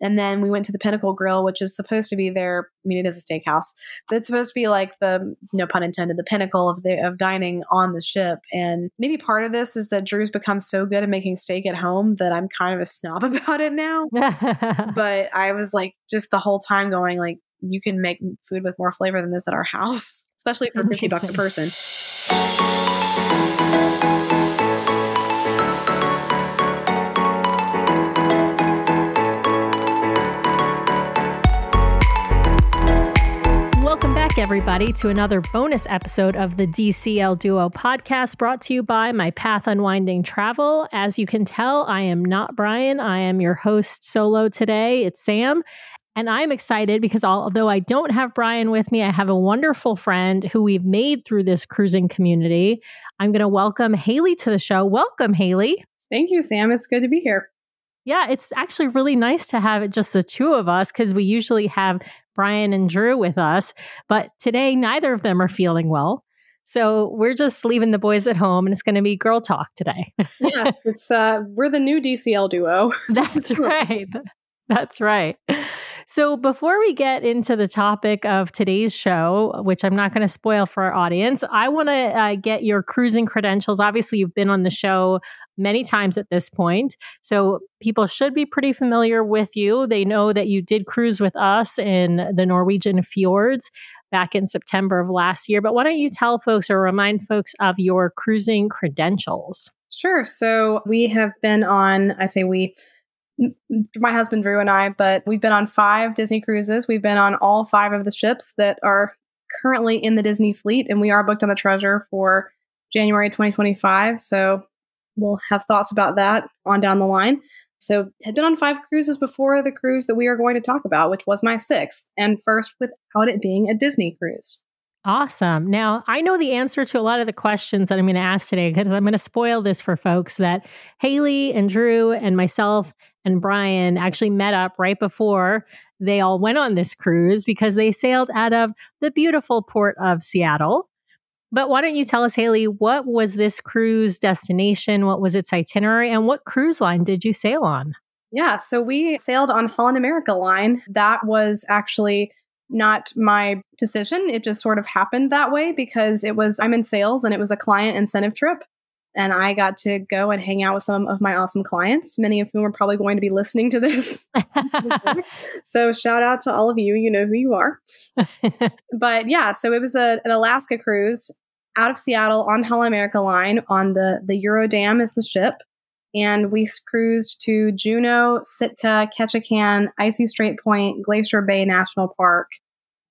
And then we went to the Pinnacle Grill, which is supposed to be their, I mean, it is a steakhouse, but it's supposed to be like the, no pun intended, the pinnacle of the of dining on the ship. And maybe part of this is that Drew's become so good at making steak at home that I'm kind of a snob about it now. but I was like, just the whole time going like, you can make food with more flavor than this at our house, especially for 50 bucks a person. Everybody, to another bonus episode of the DCL Duo podcast brought to you by My Path Unwinding Travel. As you can tell, I am not Brian. I am your host solo today. It's Sam. And I'm excited because although I don't have Brian with me, I have a wonderful friend who we've made through this cruising community. I'm going to welcome Haley to the show. Welcome, Haley. Thank you, Sam. It's good to be here. Yeah, it's actually really nice to have it just the two of us because we usually have Brian and Drew with us. But today, neither of them are feeling well. So we're just leaving the boys at home and it's going to be girl talk today. yeah, it's uh we're the new DCL duo. That's right. That's right. So, before we get into the topic of today's show, which I'm not going to spoil for our audience, I want to uh, get your cruising credentials. Obviously, you've been on the show many times at this point. So, people should be pretty familiar with you. They know that you did cruise with us in the Norwegian fjords back in September of last year. But why don't you tell folks or remind folks of your cruising credentials? Sure. So, we have been on, I say we, my husband Drew and I, but we've been on five Disney cruises. We've been on all five of the ships that are currently in the Disney fleet, and we are booked on the Treasure for January 2025. So we'll have thoughts about that on down the line. So had been on five cruises before the cruise that we are going to talk about, which was my sixth, and first without it being a Disney cruise. Awesome. Now, I know the answer to a lot of the questions that I'm going to ask today because I'm going to spoil this for folks that Haley and Drew and myself and Brian actually met up right before they all went on this cruise because they sailed out of the beautiful port of Seattle. But why don't you tell us, Haley, what was this cruise destination? What was its itinerary? And what cruise line did you sail on? Yeah, so we sailed on Holland America Line. That was actually not my decision. It just sort of happened that way because it was, I'm in sales and it was a client incentive trip. And I got to go and hang out with some of my awesome clients, many of whom are probably going to be listening to this. so, shout out to all of you. You know who you are. but yeah, so it was a, an Alaska cruise out of Seattle on Holland America Line on the, the Eurodam is the ship and we cruised to Juneau, Sitka, Ketchikan, Icy Strait Point, Glacier Bay National Park,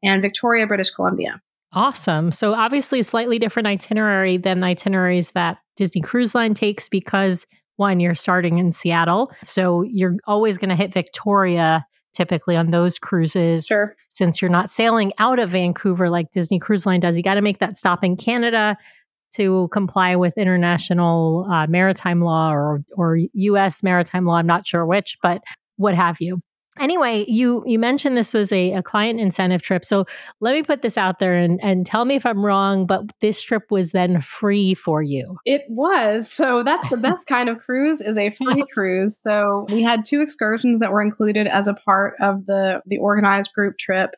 and Victoria, British Columbia. Awesome. So obviously a slightly different itinerary than the itineraries that Disney Cruise Line takes because one, you're starting in Seattle. So you're always going to hit Victoria typically on those cruises. Sure. Since you're not sailing out of Vancouver like Disney Cruise Line does, you got to make that stop in Canada to comply with international uh, maritime law or or U.S. maritime law. I'm not sure which, but what have you. Anyway, you you mentioned this was a, a client incentive trip. So let me put this out there and, and tell me if I'm wrong, but this trip was then free for you. It was. So that's the best kind of cruise is a free yes. cruise. So we had two excursions that were included as a part of the the organized group trip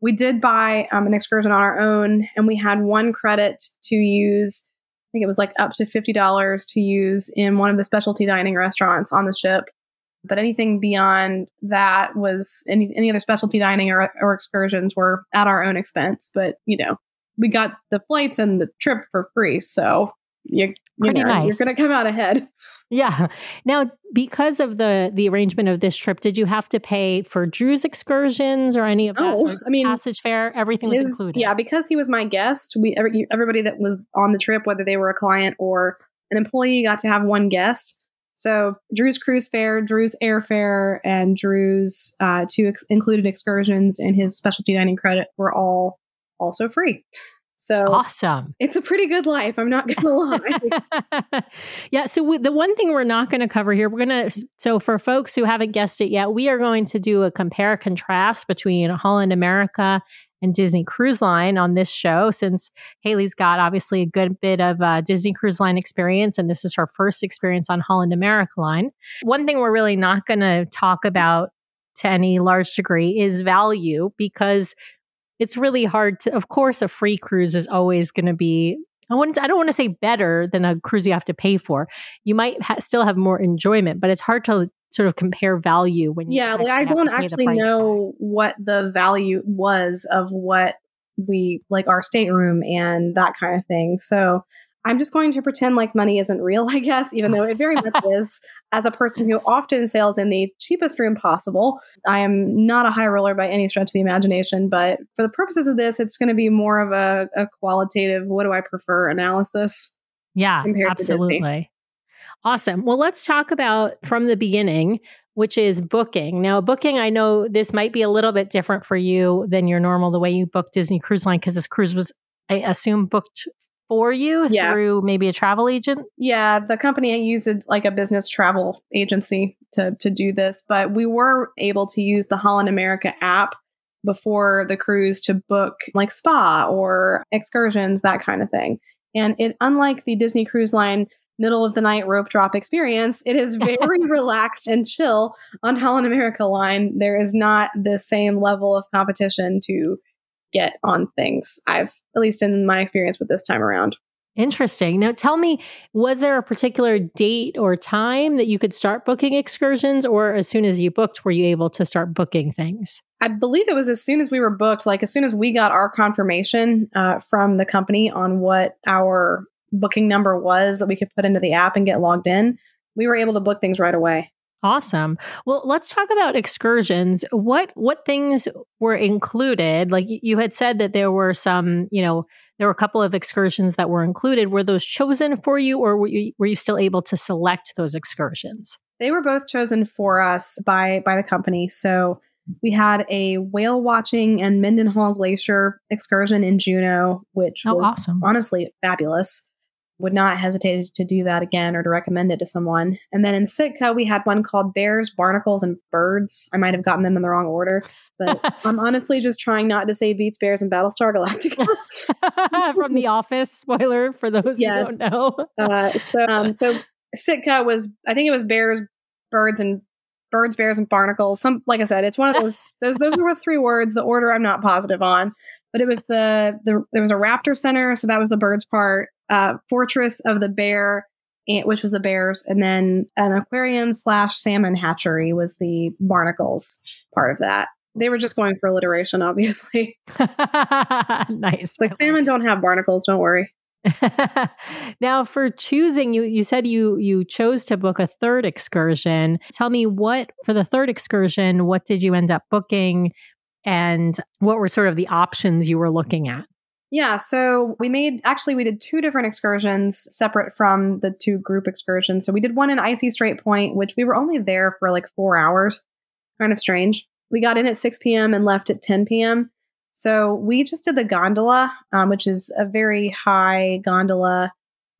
we did buy um, an excursion on our own and we had one credit to use i think it was like up to $50 to use in one of the specialty dining restaurants on the ship. But anything beyond that was any, any other specialty dining or, or excursions were at our own expense. But you know we got the flights and the trip for free so you, you know, nice. you're going to come out ahead yeah. Now, because of the the arrangement of this trip, did you have to pay for Drew's excursions or any of that? Oh, I mean, passage fare, everything his, was included. Yeah, because he was my guest. We every, everybody that was on the trip, whether they were a client or an employee, got to have one guest. So Drew's cruise fare, Drew's airfare, and Drew's uh, two ex- included excursions and his specialty dining credit were all also free. So awesome. It's a pretty good life. I'm not going to lie. yeah. So we, the one thing we're not going to cover here, we're going to, so for folks who haven't guessed it yet, we are going to do a compare contrast between Holland America and Disney Cruise Line on this show since Haley's got obviously a good bit of uh, Disney Cruise Line experience, and this is her first experience on Holland America Line. One thing we're really not going to talk about to any large degree is value because it's really hard to of course a free cruise is always going to be I wouldn't I don't want to say better than a cruise you have to pay for. You might ha- still have more enjoyment, but it's hard to sort of compare value when yeah like i don't actually know what the value was of what we like our stateroom and that kind of thing so i'm just going to pretend like money isn't real i guess even though it very much is as a person who often sails in the cheapest room possible i am not a high roller by any stretch of the imagination but for the purposes of this it's going to be more of a, a qualitative what do i prefer analysis yeah absolutely Awesome. Well, let's talk about from the beginning, which is booking. Now, booking, I know this might be a little bit different for you than your normal, the way you booked Disney Cruise Line, because this cruise was, I assume, booked for you yeah. through maybe a travel agent? Yeah, the company used like a business travel agency to to do this, but we were able to use the Holland America app before the cruise to book like spa or excursions, that kind of thing. And it unlike the Disney Cruise Line middle of the night rope drop experience. It is very relaxed and chill on Holland America line. There is not the same level of competition to get on things. I've, at least in my experience with this time around. Interesting. Now, tell me, was there a particular date or time that you could start booking excursions, or as soon as you booked, were you able to start booking things? I believe it was as soon as we were booked, like as soon as we got our confirmation uh, from the company on what our booking number was that we could put into the app and get logged in, we were able to book things right away. Awesome. Well, let's talk about excursions. What what things were included? Like you had said that there were some, you know, there were a couple of excursions that were included. Were those chosen for you or were you were you still able to select those excursions? They were both chosen for us by by the company. So we had a whale watching and Mendenhall Glacier excursion in Juneau, which oh, was awesome. honestly fabulous would not hesitate to do that again or to recommend it to someone. And then in Sitka, we had one called Bears, Barnacles, and Birds. I might have gotten them in the wrong order, but I'm honestly just trying not to say Beats, Bears, and Battlestar Galactica. From The Office, spoiler for those yes. who don't know. uh, so, um, so Sitka was, I think it was Bears, Birds, and Birds, Bears, and Barnacles. Some, like I said, it's one of those. those those were three words. The order I'm not positive on but it was the, the there was a raptor center so that was the birds part uh, fortress of the bear which was the bears and then an aquarium slash salmon hatchery was the barnacles part of that. They were just going for alliteration obviously. Nice. like salmon don't have barnacles don't worry. Now for choosing you you said you you chose to book a third excursion. Tell me what for the third excursion what did you end up booking and what were sort of the options you were looking at? Yeah, so we made actually we did two different excursions separate from the two group excursions. So we did one in Icy Strait Point, which we were only there for like four hours. Kind of strange. We got in at 6 p.m. and left at 10 p.m. So we just did the gondola, um, which is a very high gondola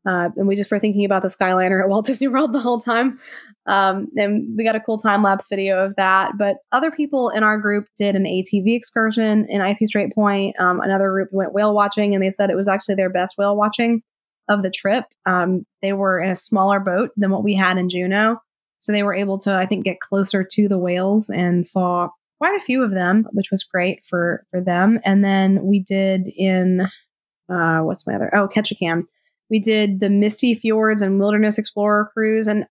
uh, and we just were thinking about the Skyliner at Walt Disney World the whole time. Um, and we got a cool time lapse video of that. But other people in our group did an ATV excursion in Icy Strait Point. Um, another group went whale watching, and they said it was actually their best whale watching of the trip. Um, they were in a smaller boat than what we had in Juneau. So they were able to, I think, get closer to the whales and saw quite a few of them, which was great for for them. And then we did in uh, what's my other? Oh, Ketchikan we did the Misty Fjords and Wilderness Explorer cruise. And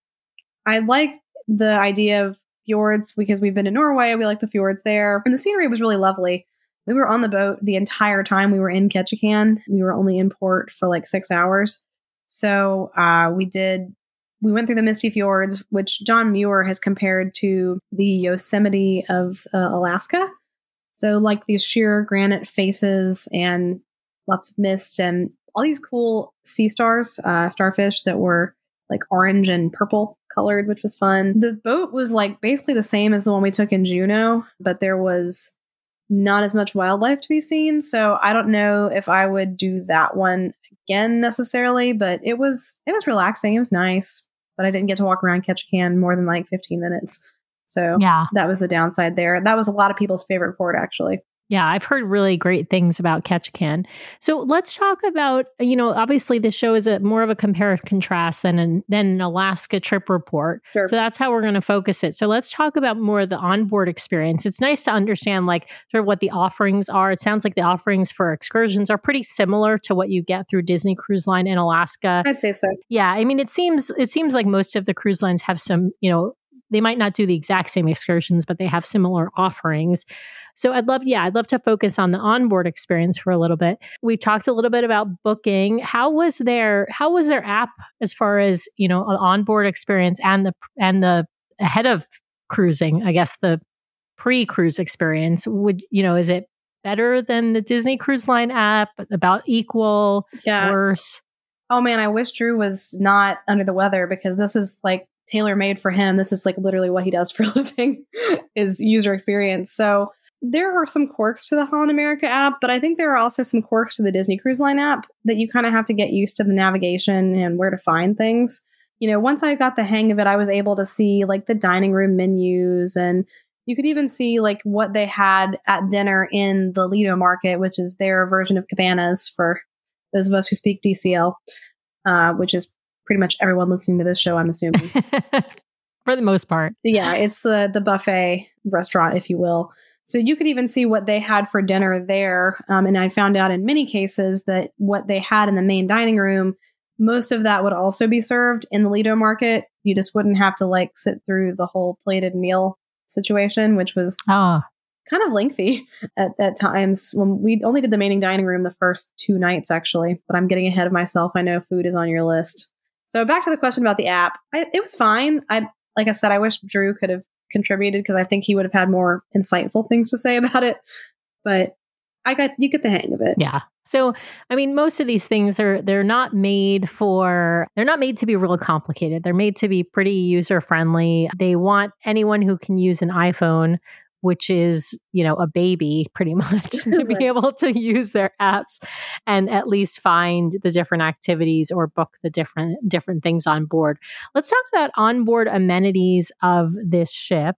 I liked the idea of fjords because we've been to Norway. We like the fjords there. And the scenery was really lovely. We were on the boat the entire time we were in Ketchikan. We were only in port for like six hours. So uh, we did, we went through the Misty Fjords, which John Muir has compared to the Yosemite of uh, Alaska. So, like these sheer granite faces and lots of mist and all these cool sea stars, uh, starfish that were like orange and purple colored, which was fun. The boat was like basically the same as the one we took in Juneau, but there was not as much wildlife to be seen. So I don't know if I would do that one again necessarily, but it was it was relaxing. It was nice, but I didn't get to walk around Ketchikan more than like 15 minutes. So yeah, that was the downside there. That was a lot of people's favorite port actually. Yeah, I've heard really great things about Ketchikan. So let's talk about, you know, obviously this show is a more of a compare and contrast than an, than an Alaska trip report. Sure. So that's how we're going to focus it. So let's talk about more of the onboard experience. It's nice to understand like sort of what the offerings are. It sounds like the offerings for excursions are pretty similar to what you get through Disney Cruise Line in Alaska. I'd say so. Yeah, I mean it seems it seems like most of the cruise lines have some, you know, they might not do the exact same excursions, but they have similar offerings. So I'd love, yeah, I'd love to focus on the onboard experience for a little bit. We talked a little bit about booking. How was their how was their app as far as, you know, an onboard experience and the and the ahead of cruising, I guess the pre-cruise experience? Would, you know, is it better than the Disney Cruise Line app, about equal, yeah. worse? Oh man, I wish Drew was not under the weather because this is like tailor made for him. This is like literally what he does for a living is user experience. So there are some quirks to the Holland America app, but I think there are also some quirks to the Disney Cruise Line app that you kind of have to get used to the navigation and where to find things. You know, once I got the hang of it, I was able to see like the dining room menus and you could even see like what they had at dinner in the Lido Market, which is their version of cabanas for those of us who speak DCL, uh, which is pretty much everyone listening to this show, I'm assuming. For the most part. Yeah, it's the the buffet restaurant, if you will. So you could even see what they had for dinner there. Um, and I found out in many cases that what they had in the main dining room, most of that would also be served in the Lido market. You just wouldn't have to like sit through the whole plated meal situation, which was oh. kind of lengthy at, at times. When we only did the main dining room the first two nights, actually, but I'm getting ahead of myself. I know food is on your list. So back to the question about the app. I, it was fine. I like I said, I wish Drew could have contributed because I think he would have had more insightful things to say about it. But I got you get the hang of it. Yeah. So, I mean, most of these things are they're not made for they're not made to be real complicated. They're made to be pretty user friendly. They want anyone who can use an iPhone which is, you know, a baby pretty much to be able to use their apps and at least find the different activities or book the different different things on board. Let's talk about onboard amenities of this ship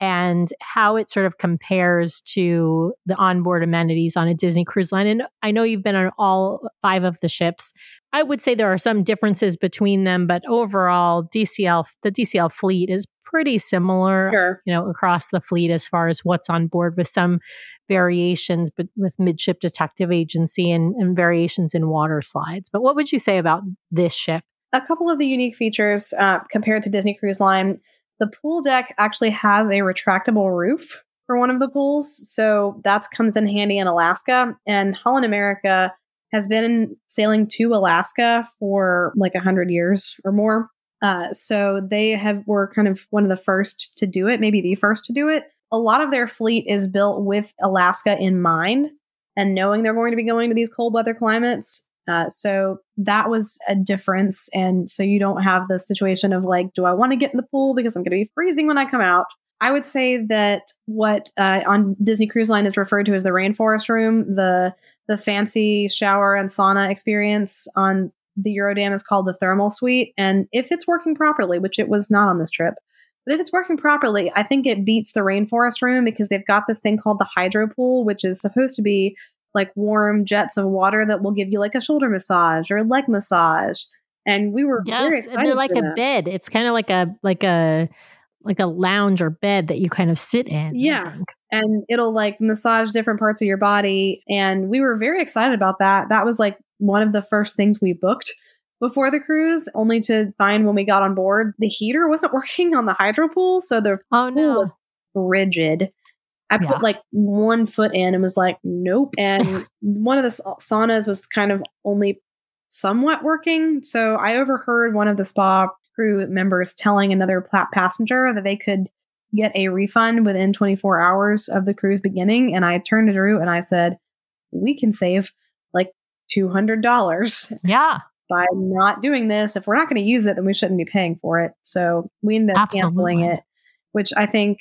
and how it sort of compares to the onboard amenities on a Disney cruise line. And I know you've been on all five of the ships. I would say there are some differences between them, but overall, DCL the DCL fleet is pretty similar, sure. you know, across the fleet as far as what's on board, with some variations, but with midship detective agency and, and variations in water slides. But what would you say about this ship? A couple of the unique features uh, compared to Disney Cruise Line. The pool deck actually has a retractable roof for one of the pools, so that comes in handy in Alaska. And Holland America has been sailing to Alaska for like a hundred years or more. Uh, so they have were kind of one of the first to do it, maybe the first to do it. A lot of their fleet is built with Alaska in mind and knowing they're going to be going to these cold weather climates. Uh, so that was a difference. And so you don't have the situation of like, do I want to get in the pool because I'm going to be freezing when I come out? I would say that what uh, on Disney Cruise Line is referred to as the rainforest room, the the fancy shower and sauna experience on the Eurodam is called the thermal suite. And if it's working properly, which it was not on this trip, but if it's working properly, I think it beats the rainforest room because they've got this thing called the hydro pool, which is supposed to be like warm jets of water that will give you like a shoulder massage or a leg massage. And we were yes, very excited. They're like a that. bed. It's kind of like a like a like a lounge or bed that you kind of sit in. Yeah. And it'll like massage different parts of your body. And we were very excited about that. That was like one of the first things we booked before the cruise, only to find when we got on board the heater wasn't working on the hydro pool. So the oh, pool no. was rigid. I put like one foot in and was like, nope. And one of the saunas was kind of only somewhat working. So I overheard one of the spa crew members telling another plat passenger that they could get a refund within 24 hours of the cruise beginning. And I turned to Drew and I said, we can save $200. Yeah. By not doing this. If we're not going to use it, then we shouldn't be paying for it. So we end up Absolutely. canceling it, which I think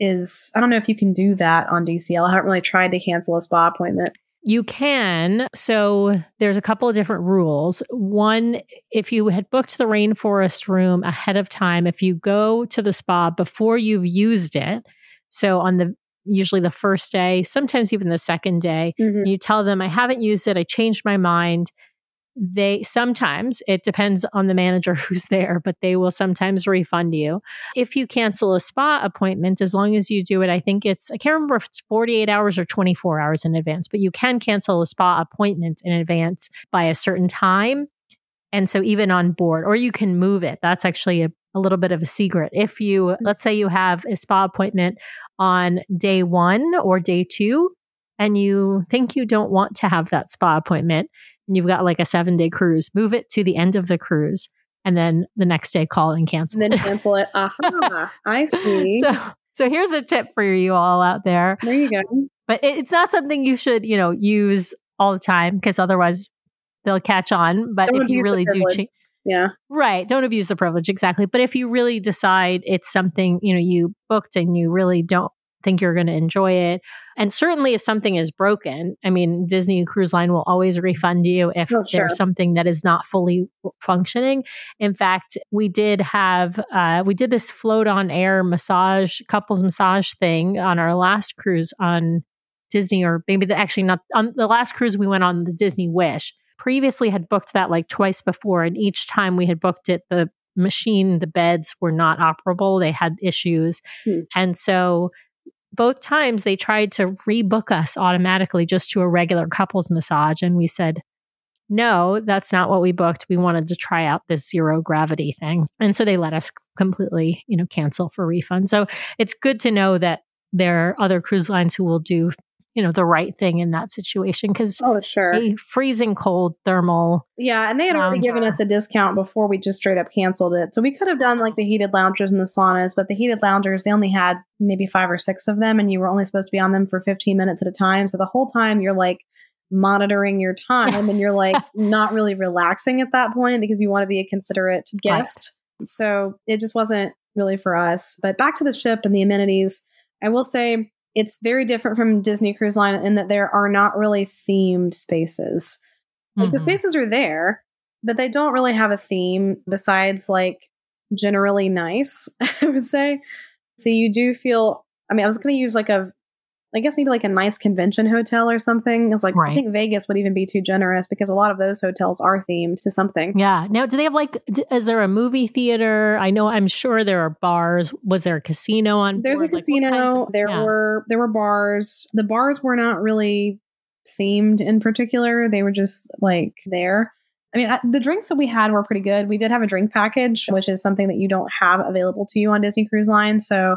is, I don't know if you can do that on DCL. I haven't really tried to cancel a spa appointment. You can. So there's a couple of different rules. One, if you had booked the rainforest room ahead of time, if you go to the spa before you've used it, so on the usually the first day, sometimes even the second day. Mhm. You tell them, I haven't used it, I changed my mind. They sometimes, it depends on the manager who's there, but they will sometimes refund you. If you cancel a spa appointment, as long as you do it, I think it's, I can't remember if it's 48 hours or 24 hours in advance, but you can cancel a spa appointment in advance by a certain time. And so even on board, or you can move it. That's actually a, a little bit of a secret. If you, mm-hmm. let's say you have a spa appointment on day one or day two, and you think you don't want to have that spa appointment, and you've got like a seven day cruise, move it to the end of the cruise. And then the next day, call and cancel. And then it. cancel it. Aha. I see. so, so here's a tip for you all out there. there you go. But it, it's not something you should, you know, use all the time because otherwise they'll catch on. But Don't if you really do, privilege. cha- Yeah. Right. Don't abuse the privilege. Exactly. But if you really decide it's something, you know, you booked and you really don't think you're going to enjoy it. And certainly if something is broken, I mean, Disney Cruise Line will always refund you if Oh, sure. there's something that is not fully functioning. In fact, we did have, uh, we did this float on air massage, couples massage thing on our last cruise on Disney, or maybe the, actually not on the last cruise we went on the Disney Wish. Previously had booked that like twice before, and each time we had booked it, the machine, the beds were not operable. They had issues. Hmm. And so both times they tried to rebook us automatically just to a regular couples massage. And we said, no, that's not what we booked. We wanted to try out this zero gravity thing. And so they let us completely, you know, cancel for refund. So it's good to know that there are other cruise lines who will do, you know, the right thing in that situation because Oh, sure. a freezing cold thermal. Yeah, and they had already given us a discount before we just straight up canceled it. So we could have done like the heated loungers and the saunas, but the heated loungers, they only had maybe five or six of them, and you were only supposed to be on them for 15 minutes at a time. So the whole time you're like monitoring your time and you're like not really relaxing at that point because you want to be a considerate guest. So it just wasn't really for us. But back to the ship and the amenities, I will say it's very different from Disney Cruise Line in that there are not really themed spaces. Like the Mhm. spaces are there, but they don't really have a theme besides like generally nice, I would say. So you do feel I mean, I was gonna use like a I guess maybe like a nice convention hotel or something. I was like, I think Vegas would even be too generous because a lot of those hotels are themed to something. Yeah. Now, do they have like, d- is there a movie theater? I know, I'm sure there are bars. Was there a casino on There's a board? Like, casino. of- there yeah. were there were bars. The bars were not really themed in particular. They were just like there. I mean, the drinks that we had were pretty good. We did have a drink package, which is something that you don't have available to you on Disney Cruise Line. So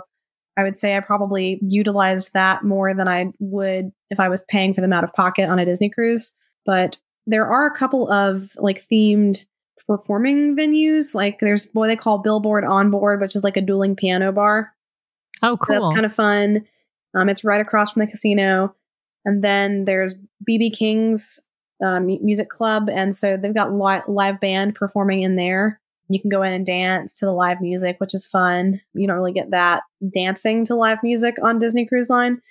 I would say I probably utilized that more than I would if I was paying for them out of pocket on a Disney cruise. But there are a couple of like themed performing venues. Like there's what they call Billboard On Board, which is like a dueling piano bar. Oh, So cool. that's kind of fun. Um, it's right across from the casino. And then there's BB King's um, Music Club. And so they've got li- live band performing in there. You can go in and dance to the live music, which is fun. You don't really get that dancing to live music on Disney Cruise Line.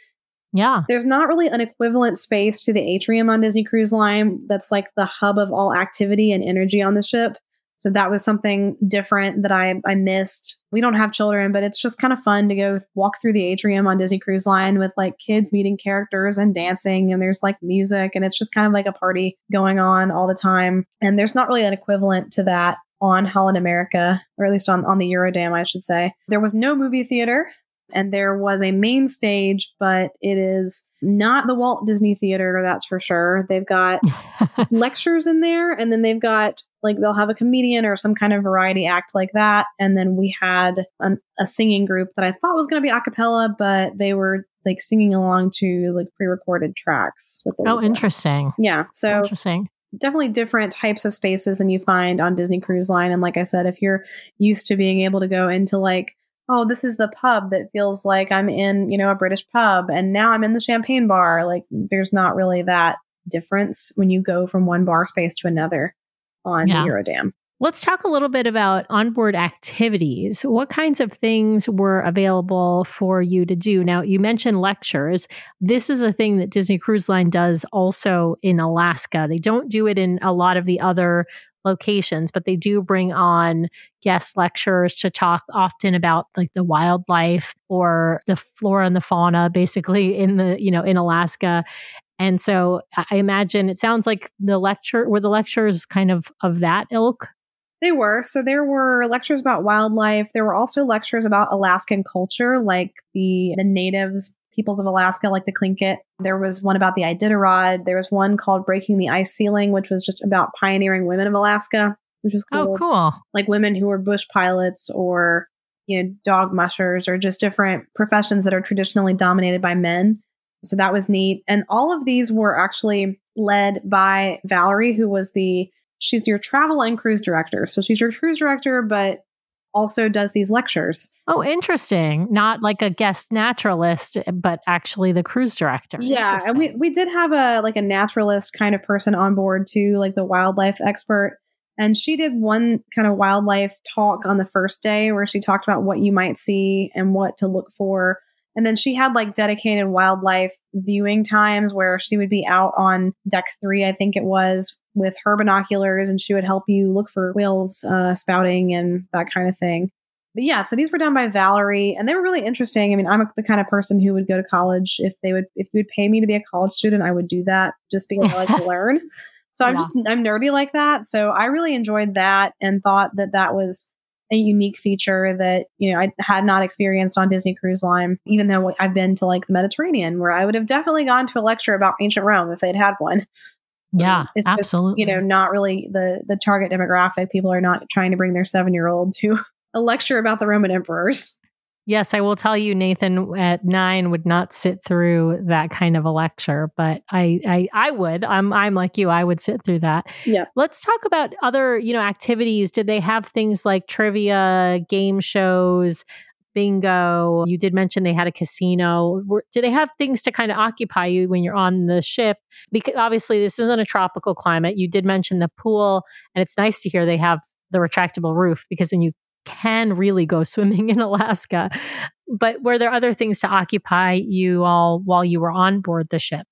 yeah. There's not really an equivalent space to the atrium on Disney Cruise Line that's like the hub of all activity and energy on the ship. So that was something different that I, I missed. We don't have children, but it's just kind of fun to go walk through the atrium on Disney Cruise Line with like kids meeting characters and dancing, and there's like music, and it's just kind of like a party going on all the time. And there's not really an equivalent to that on Holland America, or at least on, on the Eurodam, I should say. There was no movie theater and there was a main stage, but it is not the Walt Disney Theater, that's for sure. They've got lectures in there, and then they've got like they'll have a comedian or some kind of variety act like that. And then we had an, a singing group that I thought was going to be a cappella, but they were like singing along to like pre-recorded tracks. Oh, interesting. Yeah, so interesting. Definitely different types of spaces than you find on Disney Cruise Line. And like I said, if you're used to being able to go into like, oh, this is the pub that feels like I'm in, you know, a British pub, and now I'm in the champagne bar, like there's not really that difference when you go from one bar space to another on Yeah. the Eurodam. Let's talk a little bit about onboard activities. What kinds of things were available for you to do? Now, you mentioned lectures. This is a thing that Disney Cruise Line does also in Alaska. They don't do it in a lot of the other locations, but they do bring on guest lecturers to talk often about like the wildlife or the flora and the fauna basically in the, you know, in Alaska. And so I imagine it sounds like the lecture were the lectures kind of of that ilk. They were. So there were lectures about wildlife. There were also lectures about Alaskan culture, like the the natives peoples of Alaska, like the Tlingit. There was one about the Iditarod. There was one called Breaking the Ice Ceiling, which was just about pioneering women of Alaska, which was Oh, cool. cool. Like women who were bush pilots or you know dog mushers or just different professions that are traditionally dominated by men. So that was neat. And all of these were actually led by Valerie, who was the she's your travel and cruise director. So she's your cruise director, but also does these lectures. Oh, interesting. Not like a guest naturalist, but actually the cruise director. Yeah, and we we did have a like a naturalist kind of person on board too, like the wildlife expert. And she did one kind of wildlife talk on the first day where she talked about what you might see and what to look for. And then she had like dedicated wildlife viewing times where she would be out on deck three, I think it was, with her binoculars and she would help you look for whales uh, spouting and that kind of thing. But yeah, so these were done by Valerie and they were really interesting. I mean, I'm the kind of person who would go to college if they would, if you would pay me to be a college student, I would do that just because I like to learn. So I'm Yeah. just, I'm nerdy like that. So I really enjoyed that and thought that that was a unique feature that, you know, I had not experienced on Disney Cruise Line, even though I've been to like the Mediterranean where I would have definitely gone to a lecture about ancient Rome if they'd had one. Yeah, um, it's just, absolutely. you know not really the the target demographic. People are not trying to bring their seven year old to a lecture about the roman emperors Yes, I will tell you, Nathan at nine would not sit through that kind of a lecture, but I, I, I would. I'm, I'm like you. I would sit through that. Yeah. Let's talk about other, you know, activities. Did they have things like trivia, game shows, bingo? You did mention they had a casino. Were, do they have things to kind of occupy you when you're on the ship? Because obviously, this isn't a tropical climate. You did mention the pool, and it's nice to hear they have the retractable roof because then you can really go swimming in Alaska. But were there other things to occupy you all while you were on board the ship?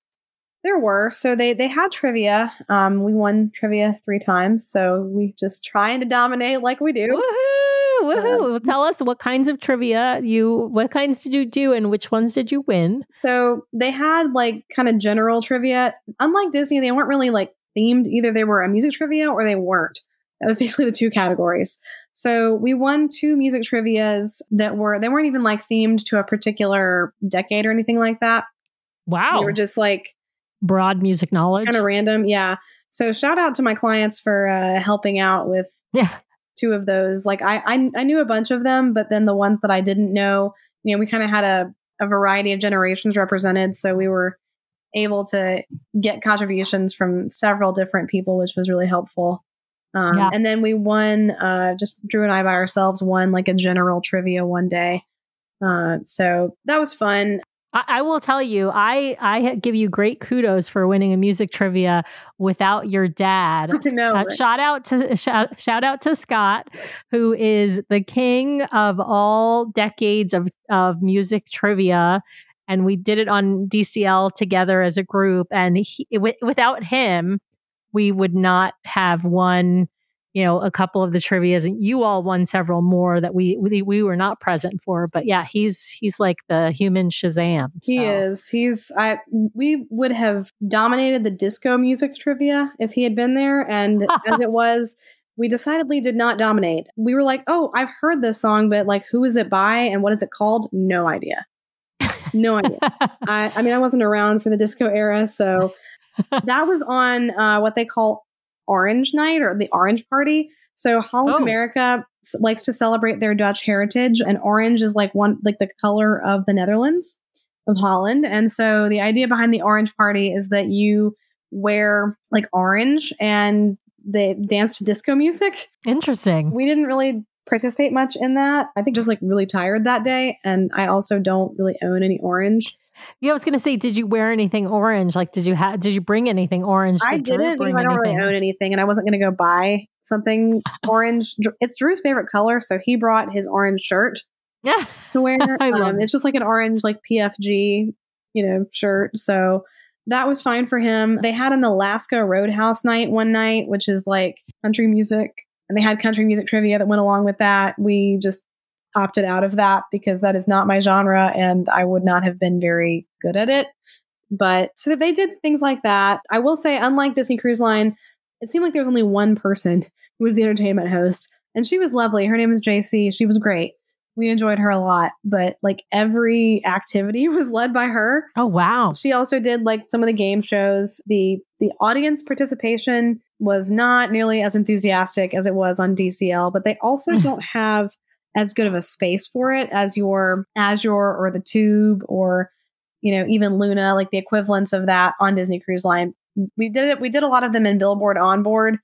there were so they they had trivia um we won trivia three times so we just trying to dominate like we do Woohoo! Woohoo! Well, tell us what kinds of trivia you, what kinds did you do, and which ones did you win? so they had like kind of general trivia unlike disney they weren't really like themed either they were a music trivia or they weren't that was basically the two categories so we won two music trivias that were they weren't even like themed to a particular decade or anything like that Wow! they were just like Broad music knowledge. kind of random yeah so shout out to my clients for uh, helping out with yeah. two of those like I, I i knew a bunch of them but then the ones that i didn't know you know we kind of had a, a variety of generations represented so we were able to get contributions from several different people which was really helpful um, Yeah. and then we won uh, just drew and i by ourselves won like a general trivia one day uh, so that was fun I, I will tell you, I I give you great kudos for winning a music trivia without your dad. Know, Uh, right? shout out to shout, shout out to Scott, who is the king of all decades of of music trivia, and we did it on DCL together as a group. And he, wi- without him, we would not have won. You know, a couple of the trivia's, and you all won several more that we we, we were not present for. But yeah, he's he's like the human Shazam. He is. He's. I. We would have dominated the disco music trivia if he had been there, and as it was, we decidedly did not dominate. We were like, "Oh, I've heard this song, but like, who is it by and what is it called? No idea. No idea. I. I mean, I wasn't around for the disco era, so that was on uh, what they call Orange Night or the Orange Party. So Holland Oh. America s- likes to celebrate their Dutch heritage, and orange is like one like the color of the Netherlands of Holland. And so the idea behind the Orange Party is that you wear like orange and they dance to disco music. Interesting. We didn't really participate much in that. I think just like really tired that day, and I also don't really own any orange. Yeah, I was gonna say, did you wear anything orange? Like, did you have? Did you bring anything orange? I didn't because I don't really own anything, and I wasn't going to go buy something orange. It's Drew's favorite color, so he brought his orange shirt Yeah, to wear. I love um, it's just like an orange, like PFG, you know, shirt. So that was fine for him. They had an Alaska Roadhouse night one night, which is like country music, and they had country music trivia that went along with that. We just opted out of that because that is not my genre and I would not have been very good at it. But so they did things like that. I will say, unlike Disney Cruise Line, it seemed like there was only one person who was the entertainment host, and she was lovely. Her name is JC. She was great. We enjoyed her a lot, but like every activity was led by her. Oh wow. She also did like some of the game shows. The the audience participation was not nearly as enthusiastic as it was on DCL, but they also mm. don't have as good of a space for it as your Azure or the Tube or you know even Luna, like the equivalents of that on Disney Cruise Line. We did it. We did a lot of them in Billboard onboard,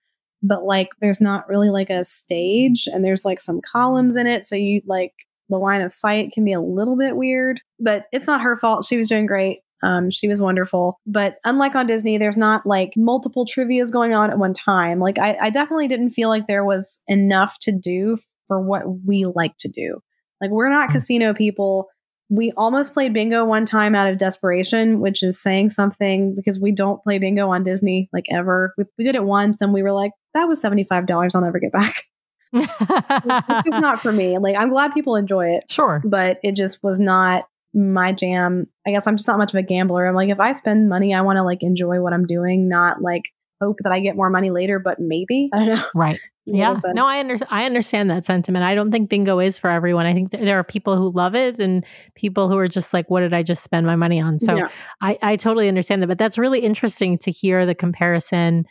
but like there's not really like a stage, and there's like some columns in it, so you like the line of sight can be a little bit weird. But it's not her fault. She was doing great. Um, she was wonderful. But unlike on Disney, there's not like multiple trivias going on at one time. Like I, I definitely didn't feel like there was enough to do for what we like to do. Like we're not hmm. casino people. We almost played bingo one time out of desperation, which is saying something because we don't play bingo on Disney like ever. We, we did it once and we were like, that was $75. I'll never get back. it's just not for me. Like I'm glad people enjoy it. Sure. But it just was not my jam. I guess I'm just not much of a gambler. I'm like, if I spend money, I want to like enjoy what I'm doing, not like hope that I get more money later, but maybe. I don't know. Right. Yeah. No, I under, I understand that sentiment. I don't think bingo is for everyone. I think th- there are people who love it and people who are just like, what did I just spend my money on? So yeah. I, I totally understand that. But that's really interesting to hear the comparison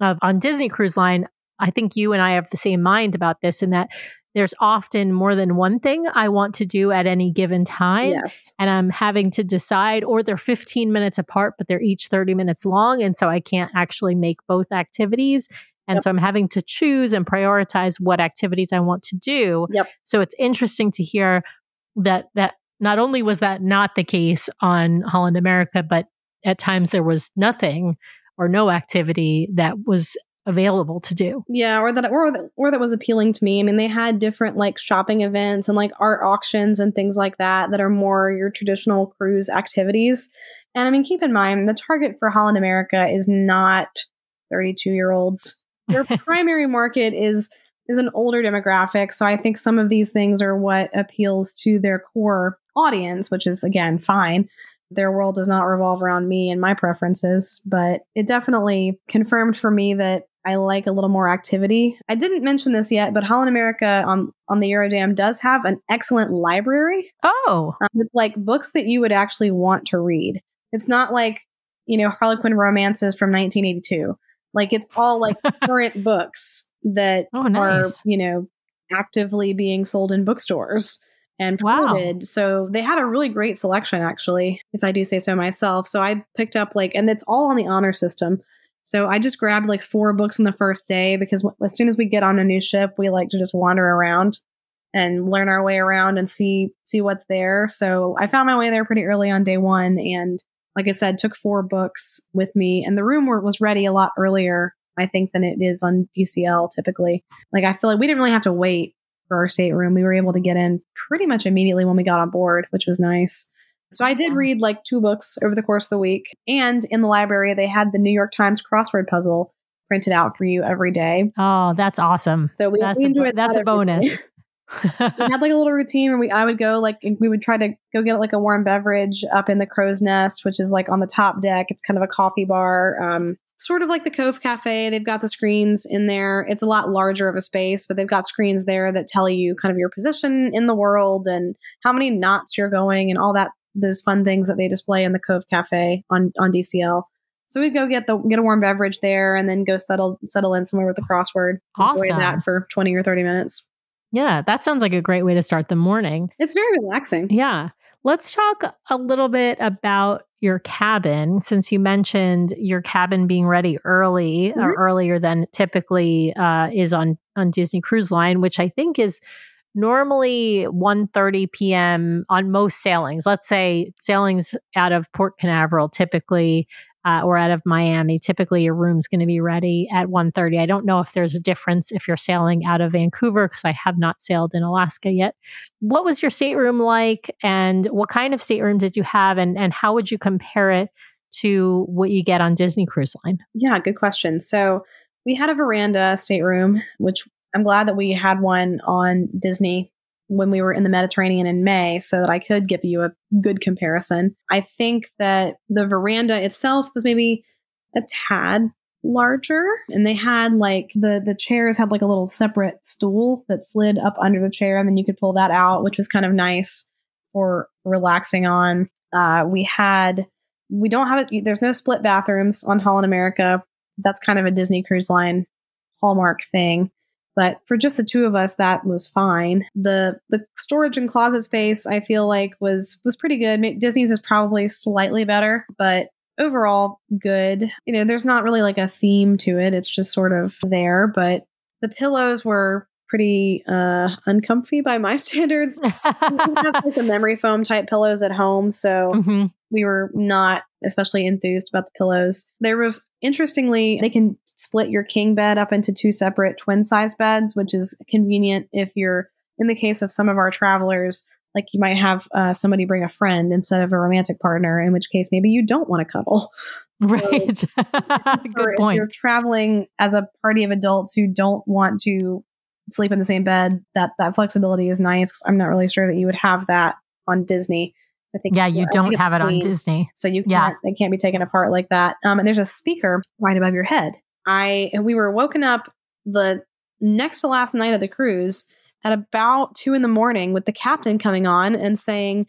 of on Disney Cruise Line. I think you and I have the same mind about this in that there's often more than one thing I want to do at any given time. Yes. And I'm having to decide, or they're 15 minutes apart, but they're each 30 minutes long. And so I can't actually make both activities. And yep. so I'm having to choose and prioritize what activities I want to do. Yep. So it's interesting to hear that that not only was that not the case on Holland America, but at times there was nothing or no activity that was available to do. Yeah, or that or that, or that was appealing to me. I mean, they had different like shopping events and like art auctions and things like that that are more your traditional cruise activities. And I mean, keep in mind the target for Holland America is not 32 year olds. Their primary market is is an older demographic, so I think some of these things are what appeals to their core audience, which is again fine their world does not revolve around me and my preferences, but it definitely confirmed for me that I like a little more activity. I didn't mention this yet, but Holland America on on the Eurodam does have an excellent library. Oh, um, with like books that you would actually want to read. It's not like you know Harlequin romances from 1982. Like it's all like current books that oh, nice. are you know actively being sold in bookstores and promoted. Wow. So they had a really great selection, actually, if I do say so myself. So I picked up like, and it's all on the honor system. So I just grabbed like four books on the first day because w- as soon as we get on a new ship, we like to just wander around and learn our way around and see see what's there. So I found my way there pretty early on day one, and like I said, took four books with me, and the room was ready a lot earlier, I think, than it is on DCL typically. Like I feel like we didn't really have to wait for our stateroom. We were able to get in pretty much immediately when we got on board, which was nice. So I did read like two books over the course of the week. And in the library, they had the New York Times crossword puzzle printed out for you every day. Oh, that's awesome. So we, that's we enjoyed a, That's a bonus. we had like a little routine where we I would go like we would try to go get like a warm beverage up in the crow's nest, which is like on the top deck. It's kind of a coffee bar. Um, sort of like the Cove Cafe. They've got the screens in there. It's a lot larger of a space, but they've got screens there that tell you kind of your position in the world and how many knots you're going and all that those fun things that they display in the Cove Cafe on on DCL. So we'd go get the get a warm beverage there and then go settle settle in somewhere with the crossword. Awesome. Enjoy that for 20 or 30 minutes. Yeah, that sounds like a great way to start the morning. It's very relaxing. Yeah. Let's talk a little bit about your cabin since you mentioned your cabin being ready early mm-hmm. or earlier than typically uh, is on on Disney Cruise Line, which I think is normally 1.30 p.m. on most sailings. Let's say sailings out of Port Canaveral typically uh, or out of Miami, typically your room's going to be ready at 1.30. I don't know if there's a difference if you're sailing out of Vancouver because I have not sailed in Alaska yet. What was your stateroom like and what kind of stateroom did you have and, and how would you compare it to what you get on Disney Cruise Line? Yeah, good question. So we had a veranda stateroom, which I'm glad that we had one on Disney when we were in the Mediterranean in May so that I could give you a good comparison. I think that the veranda itself was maybe a tad larger and they had like the the chairs had like a little separate stool that slid up under the chair and then you could pull that out which was kind of nice for relaxing on. Uh, we had we don't have it there's no split bathrooms on holland america. That's kind of a disney cruise line hallmark thing but for just the two of us that was fine the the storage and closet space i feel like was was pretty good disney's is probably slightly better but overall good. You know, there's not really like a theme to it. It's just sort of there, but the pillows were pretty uh uncomfy by my standards. we have like the memory foam type pillows at home, so mm-hmm. we were not especially enthused about the pillows. There was interestingly they can split your king bed up into two separate twin size beds, which is convenient if you're in the case of some of our travelers like you might have uh, somebody bring a friend instead of a romantic partner, in which case maybe you don't want to cuddle. Right. So, Good point. If you're traveling as a party of adults who don't want to sleep in the same bed, that that flexibility is nice. Because I'm not really sure that you would have that on Disney. I think yeah, you don't have it clean, on Disney, so you can't. Yeah. It can't be taken apart like that. Um, and there's a speaker right above your head. I we were woken up the next to last night of the cruise at about two in the morning with the captain coming on and saying